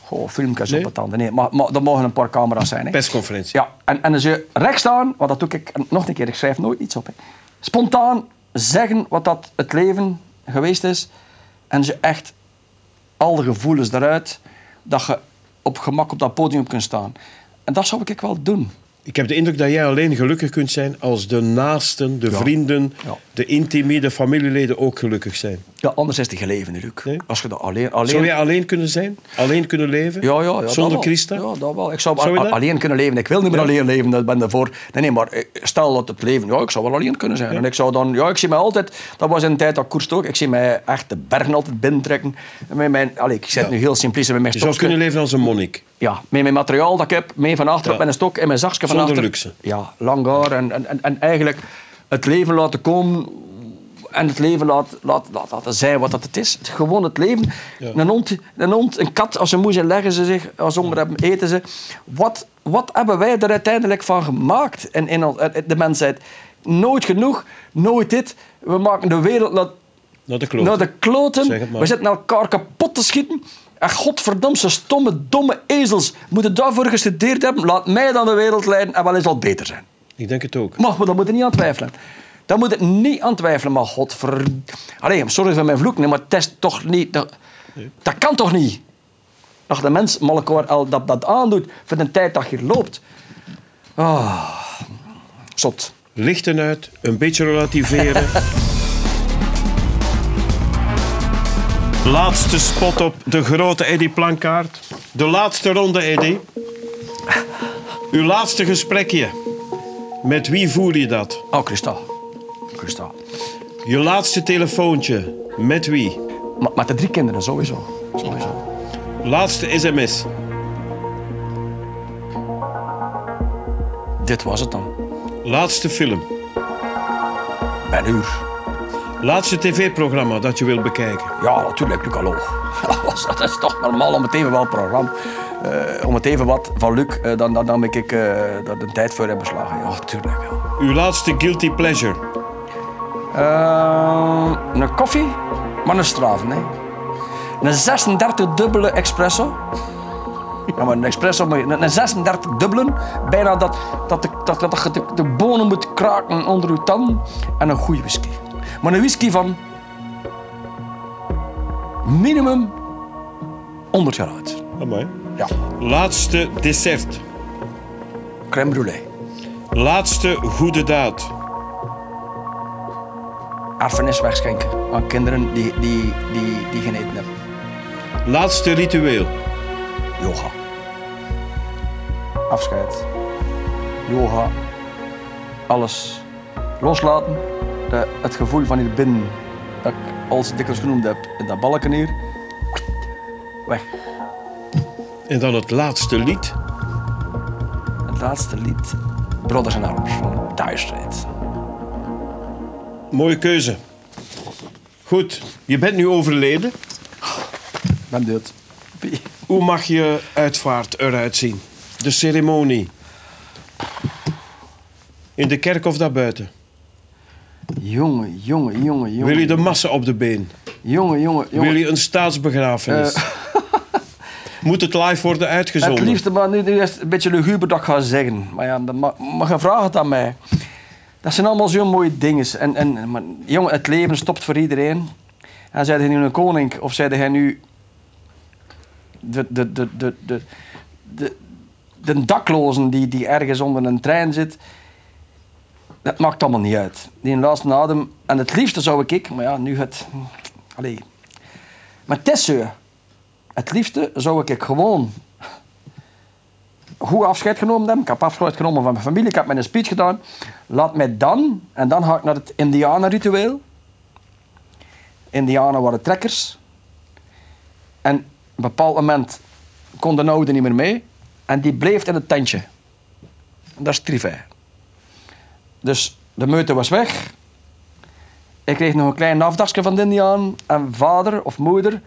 Speaker 3: Goh, filmpjes
Speaker 2: Nee?
Speaker 3: op het tanden. Nee, maar, maar er mogen een paar camera's zijn. Hè.
Speaker 2: Persconferentie.
Speaker 3: Ja, en, en als je recht staan, want dat doe ik nog een keer, ik schrijf nooit iets op. Hè. Spontaan zeggen wat dat het leven geweest is. En ze echt al de gevoelens eruit, dat je op gemak op dat podium kunt staan. En dat zou ik wel doen.
Speaker 2: Ik heb de indruk dat jij alleen gelukkig kunt zijn als de naasten, de vrienden,
Speaker 3: Ja.
Speaker 2: de intimie, de familieleden ook gelukkig zijn.
Speaker 3: Ja, anders is het geen leven, Luc.
Speaker 2: Nee?
Speaker 3: Als je dat alleen... alleen
Speaker 2: Zou jij alleen kunnen zijn? Alleen kunnen leven?
Speaker 3: Ja, ja, ja,
Speaker 2: Zonder. Christa?
Speaker 3: Ja, dat wel. Ik zou, alleen kunnen leven. Ik wil niet meer alleen leven, dat ben daarvoor. Nee, nee, maar eh, stel dat het leven... Ja, ik zou wel alleen kunnen zijn. En ik zou dan... Ja, ik zie mij altijd... Dat was in de tijd dat ik koerste ook. Ik zie mij echt de bergen altijd binnentrekken. En Met mijn, allee, ik zit nu heel simplistisch met mijn
Speaker 2: Je zou kunnen leven als een monnik.
Speaker 3: Ja, met mijn materiaal dat ik heb, mee van achterop
Speaker 2: Ja.
Speaker 3: en een stok en mijn zakje van achter.
Speaker 2: luxe.
Speaker 3: Ja, lang haar en, en, en, en eigenlijk het leven laten komen en het leven laat, laat, laat, laten zijn wat dat het is. Gewoon het leven. Een, hond, een hond, een kat, als ze moe zijn, leggen ze zich. Als ze honger hebben, eten ze. Wat, wat hebben wij er uiteindelijk van gemaakt in, in, de mensheid? Nooit genoeg, nooit dit. We maken de wereld naar,
Speaker 2: Naar de kloot.
Speaker 3: naar de kloten. We zitten elkaar kapot te schieten. En godverdomme, ze stomme, domme ezels moeten daarvoor gestudeerd hebben. Laat mij dan de wereld leiden en wel eens al beter zijn.
Speaker 2: Ik denk het ook.
Speaker 3: Maar daar moet je niet aan twijfelen. Daar moet ik niet aan twijfelen, maar godver... Allee, sorry voor mijn vloek, nee, maar is toch niet... Dat, dat kan toch niet? Dat de mens maar elkaar al dat, dat aandoet voor de tijd dat je hier loopt. Ah, zot.
Speaker 2: Lichten uit, een beetje relativeren. <laughs> Laatste spot op de grote Eddy Plankaart. De laatste ronde, Eddy. Uw laatste gesprekje. Met wie voer je dat?
Speaker 3: Oh, Christa. Christa.
Speaker 2: Je laatste telefoontje. Met wie?
Speaker 3: Maar met de drie kinderen, sowieso. Sowieso.
Speaker 2: Laatste sms.
Speaker 3: Dit was het dan.
Speaker 2: Laatste film.
Speaker 3: Bij een uur.
Speaker 2: Laatste tv-programma dat je wilt bekijken.
Speaker 3: Ja, natuurlijk, Luc, hallo. <laughs> Dat is toch normaal om het even wel programma. eh, om het even wat van Luc, eh, dan, dan, dan heb ik eh daar de tijd voor hebben beslagen. Ja, tuurlijk. Ja.
Speaker 2: Uw laatste guilty pleasure.
Speaker 3: Een koffie, maar een straf, nee. Een 36 dubbele espresso. Ja, maar een espresso, maar een een 36 dubbelen. Bijna dat, dat, de, dat, dat, de, de bonen moet kraken onder je tanden. En een goede whisky. Maar een whisky van minimum 100 jaar oud.
Speaker 2: Amai.
Speaker 3: Ja,
Speaker 2: Laatste dessert.
Speaker 3: crème brûlée.
Speaker 2: Laatste goede daad.
Speaker 3: Erfenis wegschenken aan kinderen die, die, die, die geen eten hebben.
Speaker 2: Laatste ritueel.
Speaker 3: Yoga. Afscheid. Yoga. Alles loslaten. Het gevoel van hier binnen, dat ik als dikwijls genoemd heb, in dat balken hier. Weg.
Speaker 2: En dan het laatste lied.
Speaker 3: Het laatste lied. Brothers in Arms van Dire Straits.
Speaker 2: Mooie keuze. Goed, je bent nu overleden.
Speaker 3: Ik ben dood.
Speaker 2: Hoe mag je uitvaart eruit zien? De ceremonie. In de kerk of daarbuiten?
Speaker 3: Jongen, jongen, jongen, jongen.
Speaker 2: Wil je de massa op de been?
Speaker 3: Jongen, jongen, jongen.
Speaker 2: Wil je een staatsbegrafenis? <laughs> Moet het live worden
Speaker 3: Het
Speaker 2: uitgezonden?
Speaker 3: liefste, maar nu, nu is het een beetje luguber dat ik ga zeggen. Maar ja, dan ma- maar je vraagt het aan mij. Dat zijn allemaal zo'n mooie dingen. En, en, maar, jongen, het leven stopt voor iedereen. En zei hij nu een koning of zei hij nu de, de, de, de, de, de, de daklozen die, die ergens onder een trein zit. Dat maakt allemaal niet uit. Die laatste adem. En het liefste zou ik, maar ja, nu het. Allee. Maar zo. Het liefste zou ik gewoon goed afscheid genomen hebben. Ik heb afscheid genomen van mijn familie. Ik heb mijn speech gedaan. Laat mij dan, en dan ga ik naar het Indianenritueel. Indianen waren trekkers. En op een bepaald moment kon de oude niet meer mee. En die bleef in het tentje. En dat is Trivij. Dus de meute was weg. Ik kreeg nog een klein afdagje van de Indiaan. En vader of moeder,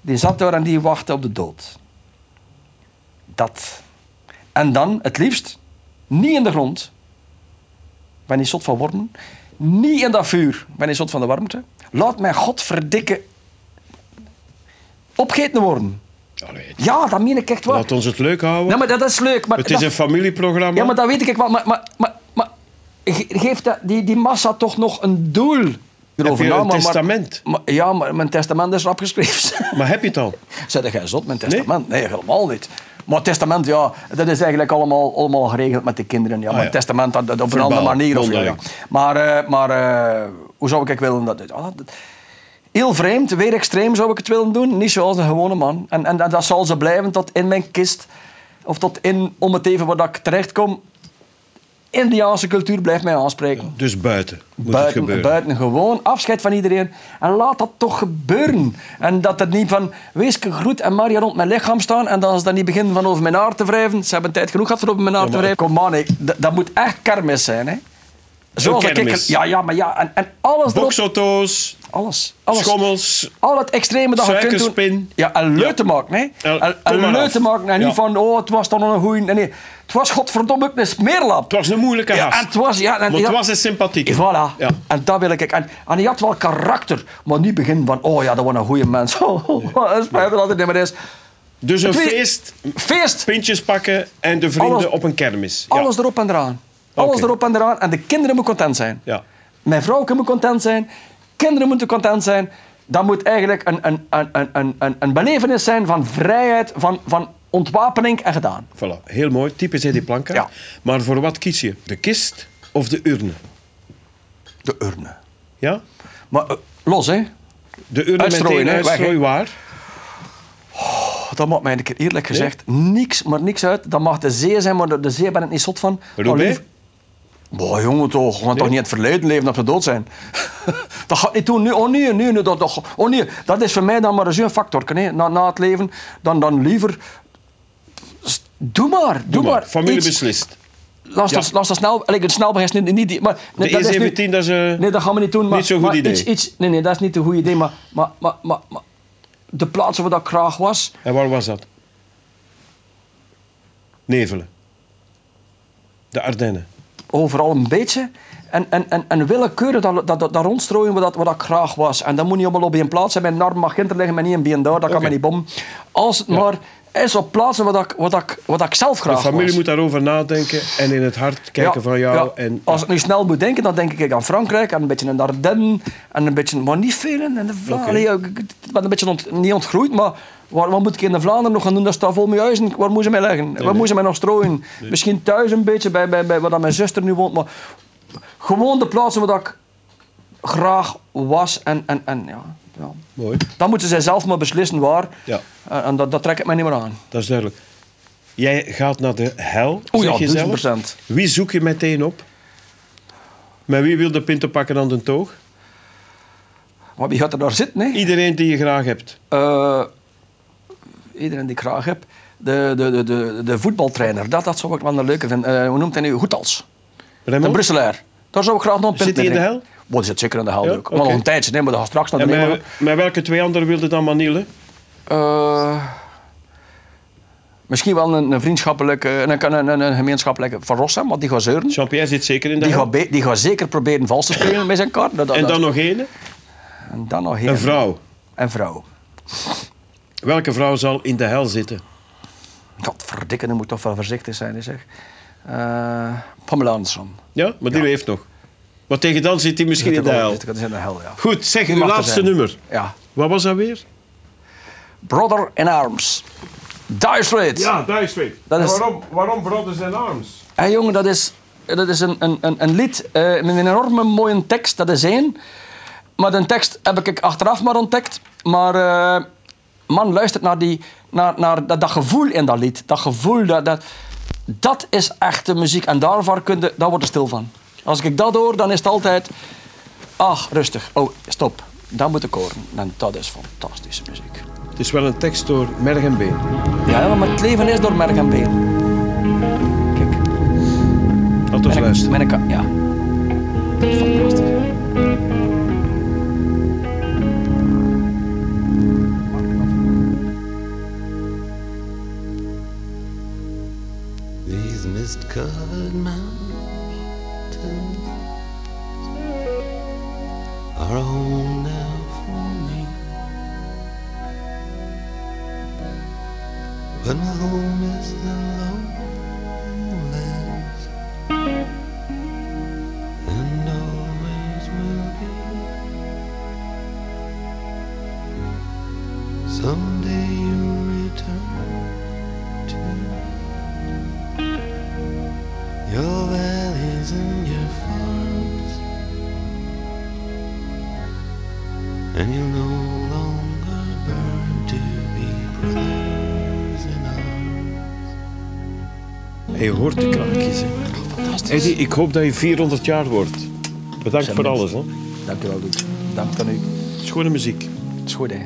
Speaker 3: die zat daar en die wachtte op de dood. Dat. En dan, het liefst, niet in de grond. Ben niet zot van wormen. Niet in dat vuur. Ben niet zot van de warmte. Laat mij God verdikken opgeten worden.
Speaker 2: Allee,
Speaker 3: Ja, dat meen ik echt wel.
Speaker 2: laat ons het leuk houden.
Speaker 3: Nee, maar dat is leuk. Maar
Speaker 2: het is
Speaker 3: dat-
Speaker 2: een familieprogramma.
Speaker 3: ja, maar dat weet ik wel. Maar, maar, maar, geeft dat, die, die massa toch nog een doel? erover
Speaker 2: je een
Speaker 3: maar-
Speaker 2: testament?
Speaker 3: maar- ja, maar mijn testament is erop geschreven. <laughs>
Speaker 2: Maar heb je het al?
Speaker 3: Zeg jij zot, mijn testament? Nee? helemaal niet. Maar het testament, ja, dat is eigenlijk allemaal, allemaal geregeld met de kinderen. Ja, maar
Speaker 2: ja.
Speaker 3: het testament, dat, dat op een andere manier. Of, ja. Maar, eh, maar eh, hoe zou ik willen dat... ah, dat- Heel vreemd, weer extreem zou ik het willen doen. Niet zoals een gewone man. En, en, dat zal ze blijven tot in mijn kist. Of tot in, om het even waar ik terechtkom. Indiaanse cultuur blijft mij aanspreken.
Speaker 2: Dus buiten moet het
Speaker 3: Buiten,
Speaker 2: gebeuren.
Speaker 3: buiten gewoon afscheid van iedereen. En laat dat toch gebeuren. En dat het niet van wees groet en Maria rond mijn lichaam staan. En dan is dat niet beginnen van over mijn haar te wrijven. Ze hebben tijd genoeg gehad voor over mijn haar te wrijven. Kom hè. dat, dat moet echt kermis zijn. Hè. Zoals ik-
Speaker 2: kermis.
Speaker 3: ja, ja, maar ja. En, en alles.
Speaker 2: Boksauto's,
Speaker 3: Alles. alles.
Speaker 2: schommels.
Speaker 3: Al het extreme dat je kunt doen.
Speaker 2: Suikerspin.
Speaker 3: Ja, en leuk te maken. Hè.
Speaker 2: Ja,
Speaker 3: En, en te maken. En
Speaker 2: Ja.
Speaker 3: niet van, oh, het was dan nog een goeie. Nee, nee. Het was godverdomme ook een smeerlap.
Speaker 2: Het was een moeilijke
Speaker 3: Ja,
Speaker 2: gast.
Speaker 3: en het was... Ja, en,
Speaker 2: maar
Speaker 3: ja,
Speaker 2: het was een sympathieke.
Speaker 3: Voilà.
Speaker 2: Ja.
Speaker 3: En dat wil ik. En, en hij had wel karakter. Maar niet beginnen van, oh ja, dat was een goede mens. <laughs> Oh, <laughs> spijt me dat het niet meer is.
Speaker 2: Dus een feest,
Speaker 3: Feest.
Speaker 2: pintjes pakken en de vrienden
Speaker 3: Alles-
Speaker 2: op een kermis. Ja.
Speaker 3: Alles erop en eraan. Alles erop en eraan. En de kinderen moeten content zijn.
Speaker 2: Ja.
Speaker 3: Mijn vrouw moet content zijn. Kinderen moeten content zijn. Dat moet eigenlijk een, een, een, een, een, een, belevenis zijn van vrijheid, van, van ontwapening en gedaan.
Speaker 2: Voilà, heel mooi. Typisch Eddie Planka.
Speaker 3: Ja.
Speaker 2: Maar voor wat kies je? De kist of de urne?
Speaker 3: De urne.
Speaker 2: Ja?
Speaker 3: Maar eh, los, hè.
Speaker 2: De urne
Speaker 3: Uitstrooien,
Speaker 2: meteen waar?
Speaker 3: Dat maakt mij een keer eerlijk gezegd niks, maar niks uit. Dat mag de zee zijn, maar de, de zee ben ik niet zot van. Maar Boah, jongen toch, gaan toch niet het verleden leven dat we dood zijn. <laughs> dat gaat niet doen. Nu, oh nee, nee, nee, dat, dat, oh nee, dat is voor mij dan maar zo'n factor. hè. Na, na het leven, dan, dan liever... Doe maar, doe,
Speaker 2: Doe maar. Familie
Speaker 3: Iets-
Speaker 2: beslist.
Speaker 3: Laat
Speaker 2: Ja.
Speaker 3: dat, snel... Like, het snelweg is niet... niet maar, nee,
Speaker 2: De
Speaker 3: dat is
Speaker 2: E17,
Speaker 3: niet-
Speaker 2: dat is... eh,
Speaker 3: Nee, dat gaan we niet doen. Maar,
Speaker 2: Niet zo'n goed
Speaker 3: maar
Speaker 2: idee.
Speaker 3: Iets, iets, nee, nee, dat is niet een goed idee. Maar, maar, maar, maar, maar de plaatsen waar dat graag was...
Speaker 2: En waar was dat? Nevelen. De Ardennen.
Speaker 3: Overal een beetje. En, en, en, en willekeurig dat, dat, dat, dat rondstrooien wat, dat, wat dat graag was. En dat moet niet allemaal op één plaats zijn. Mijn arm mag hinter liggen, maar niet been daar. Dat kan
Speaker 2: Oké.
Speaker 3: me niet bom. Als het maar is op plaatsen wat ik, wat ik, wat ik zelf graag
Speaker 2: De familie
Speaker 3: was.
Speaker 2: moet daarover nadenken en in het hart kijken van jou.
Speaker 3: ja.
Speaker 2: En,
Speaker 3: Als ik nu snel moet denken, dan denk ik aan Frankrijk en een beetje aan de Ardennen en een beetje, maar niet veel in de Vlaanderen. Ik ik ben een beetje ont- niet ontgroeid, maar wat, wat moet ik in de Vlaanderen nog gaan doen? Dat staat vol met huizen. Waar moet ze mij leggen? Waar moet ze mij nog strooien? Misschien thuis een beetje, bij, bij, bij waar mijn zuster nu woont, maar gewoon de plaatsen waar ik graag was en, en, en ja. Ja.
Speaker 2: Mooi,
Speaker 3: Dan moeten zij zelf maar beslissen waar.
Speaker 2: Ja.
Speaker 3: Eh, en dat, dat trek ik mij niet meer aan.
Speaker 2: dat is duidelijk. Jij gaat naar de hel,
Speaker 3: O
Speaker 2: zeg
Speaker 3: ja,
Speaker 2: je zelf.
Speaker 3: 1000%.
Speaker 2: Wie zoek je meteen op? Met wie wil de pinten pakken aan de toog?
Speaker 3: Maar wie gaat er daar zitten? Hè?
Speaker 2: Iedereen die je graag hebt.
Speaker 3: Eh, iedereen die ik graag heb. De, de, de, de, de voetbaltrainer, dat, dat zou ik wel een leuke vinden. Eh, hoe noemt hij nu? Goethals. De? Brusselaar. Daar zou ik graag nog een
Speaker 2: Zit hij in de hel?
Speaker 3: Oh, die zit zeker in de hel
Speaker 2: Ja,
Speaker 3: ook. Maar nog een tijdje, nee, maar dat gaat straks naar de
Speaker 2: En met, met welke twee anderen wilde dan Manille?
Speaker 3: Eh, misschien wel een, een vriendschappelijke, een, een, een, een gemeenschappelijke van Rossum, want die gaat zeuren.
Speaker 2: Jean-Pierre zit zeker in de
Speaker 3: Die gaat, die gaat zeker proberen vals te spelen met zijn kaart. Dat- dat-
Speaker 2: En dan
Speaker 3: dat-
Speaker 2: nog één.
Speaker 3: en dan nog
Speaker 2: Een vrouw.
Speaker 3: Een vrouw.
Speaker 2: Welke vrouw zal in de hel zitten?
Speaker 3: God, verdikken, moet toch wel voorzichtig zijn, zeg. Eh Pamela Anderson.
Speaker 2: Ja, maar die leeft nog. Maar tegen dan zit hij misschien in de hel.
Speaker 3: Is in de hel, ja.
Speaker 2: Goed, zeg uw
Speaker 3: er
Speaker 2: laatste nummer.
Speaker 3: Ja.
Speaker 2: Wat was dat weer?
Speaker 3: Brother in Arms. Dire Straits.
Speaker 2: Dire Straits.
Speaker 3: Is-
Speaker 2: waarom, waarom Brothers in Arms?
Speaker 3: Hé jongen, dat is, dat is een, een, een, een lied eh, met een enorme mooie tekst, dat is één. Maar de tekst heb ik achteraf maar ontdekt. Maar eh, man, luistert naar, die, naar, naar dat, dat gevoel in dat lied. Dat gevoel, dat, dat, dat is echte muziek. En daarvoor kun je, daar word je stil van. Als ik dat hoor, dan is het altijd... Ach, rustig. Oh, stop. Dat moet ik horen. En dat is fantastische muziek.
Speaker 2: Het is wel een tekst door merg en been.
Speaker 3: Ja, maar het leven is door merg en been. Kijk.
Speaker 2: Laten we
Speaker 3: Met
Speaker 2: luisteren.
Speaker 3: een, met een, ka- ja. Fantastisch.
Speaker 4: These mist covered mountains are a home now for me. But my home is the lowlands
Speaker 2: Je hoort de kraakjes. hè. Eddie, ik hoop dat je 400 jaar wordt. Bedankt voor alles. Hè.
Speaker 3: Dank u wel, Doet. Dank aan u.
Speaker 2: Schone muziek.
Speaker 3: Het is goed, hè.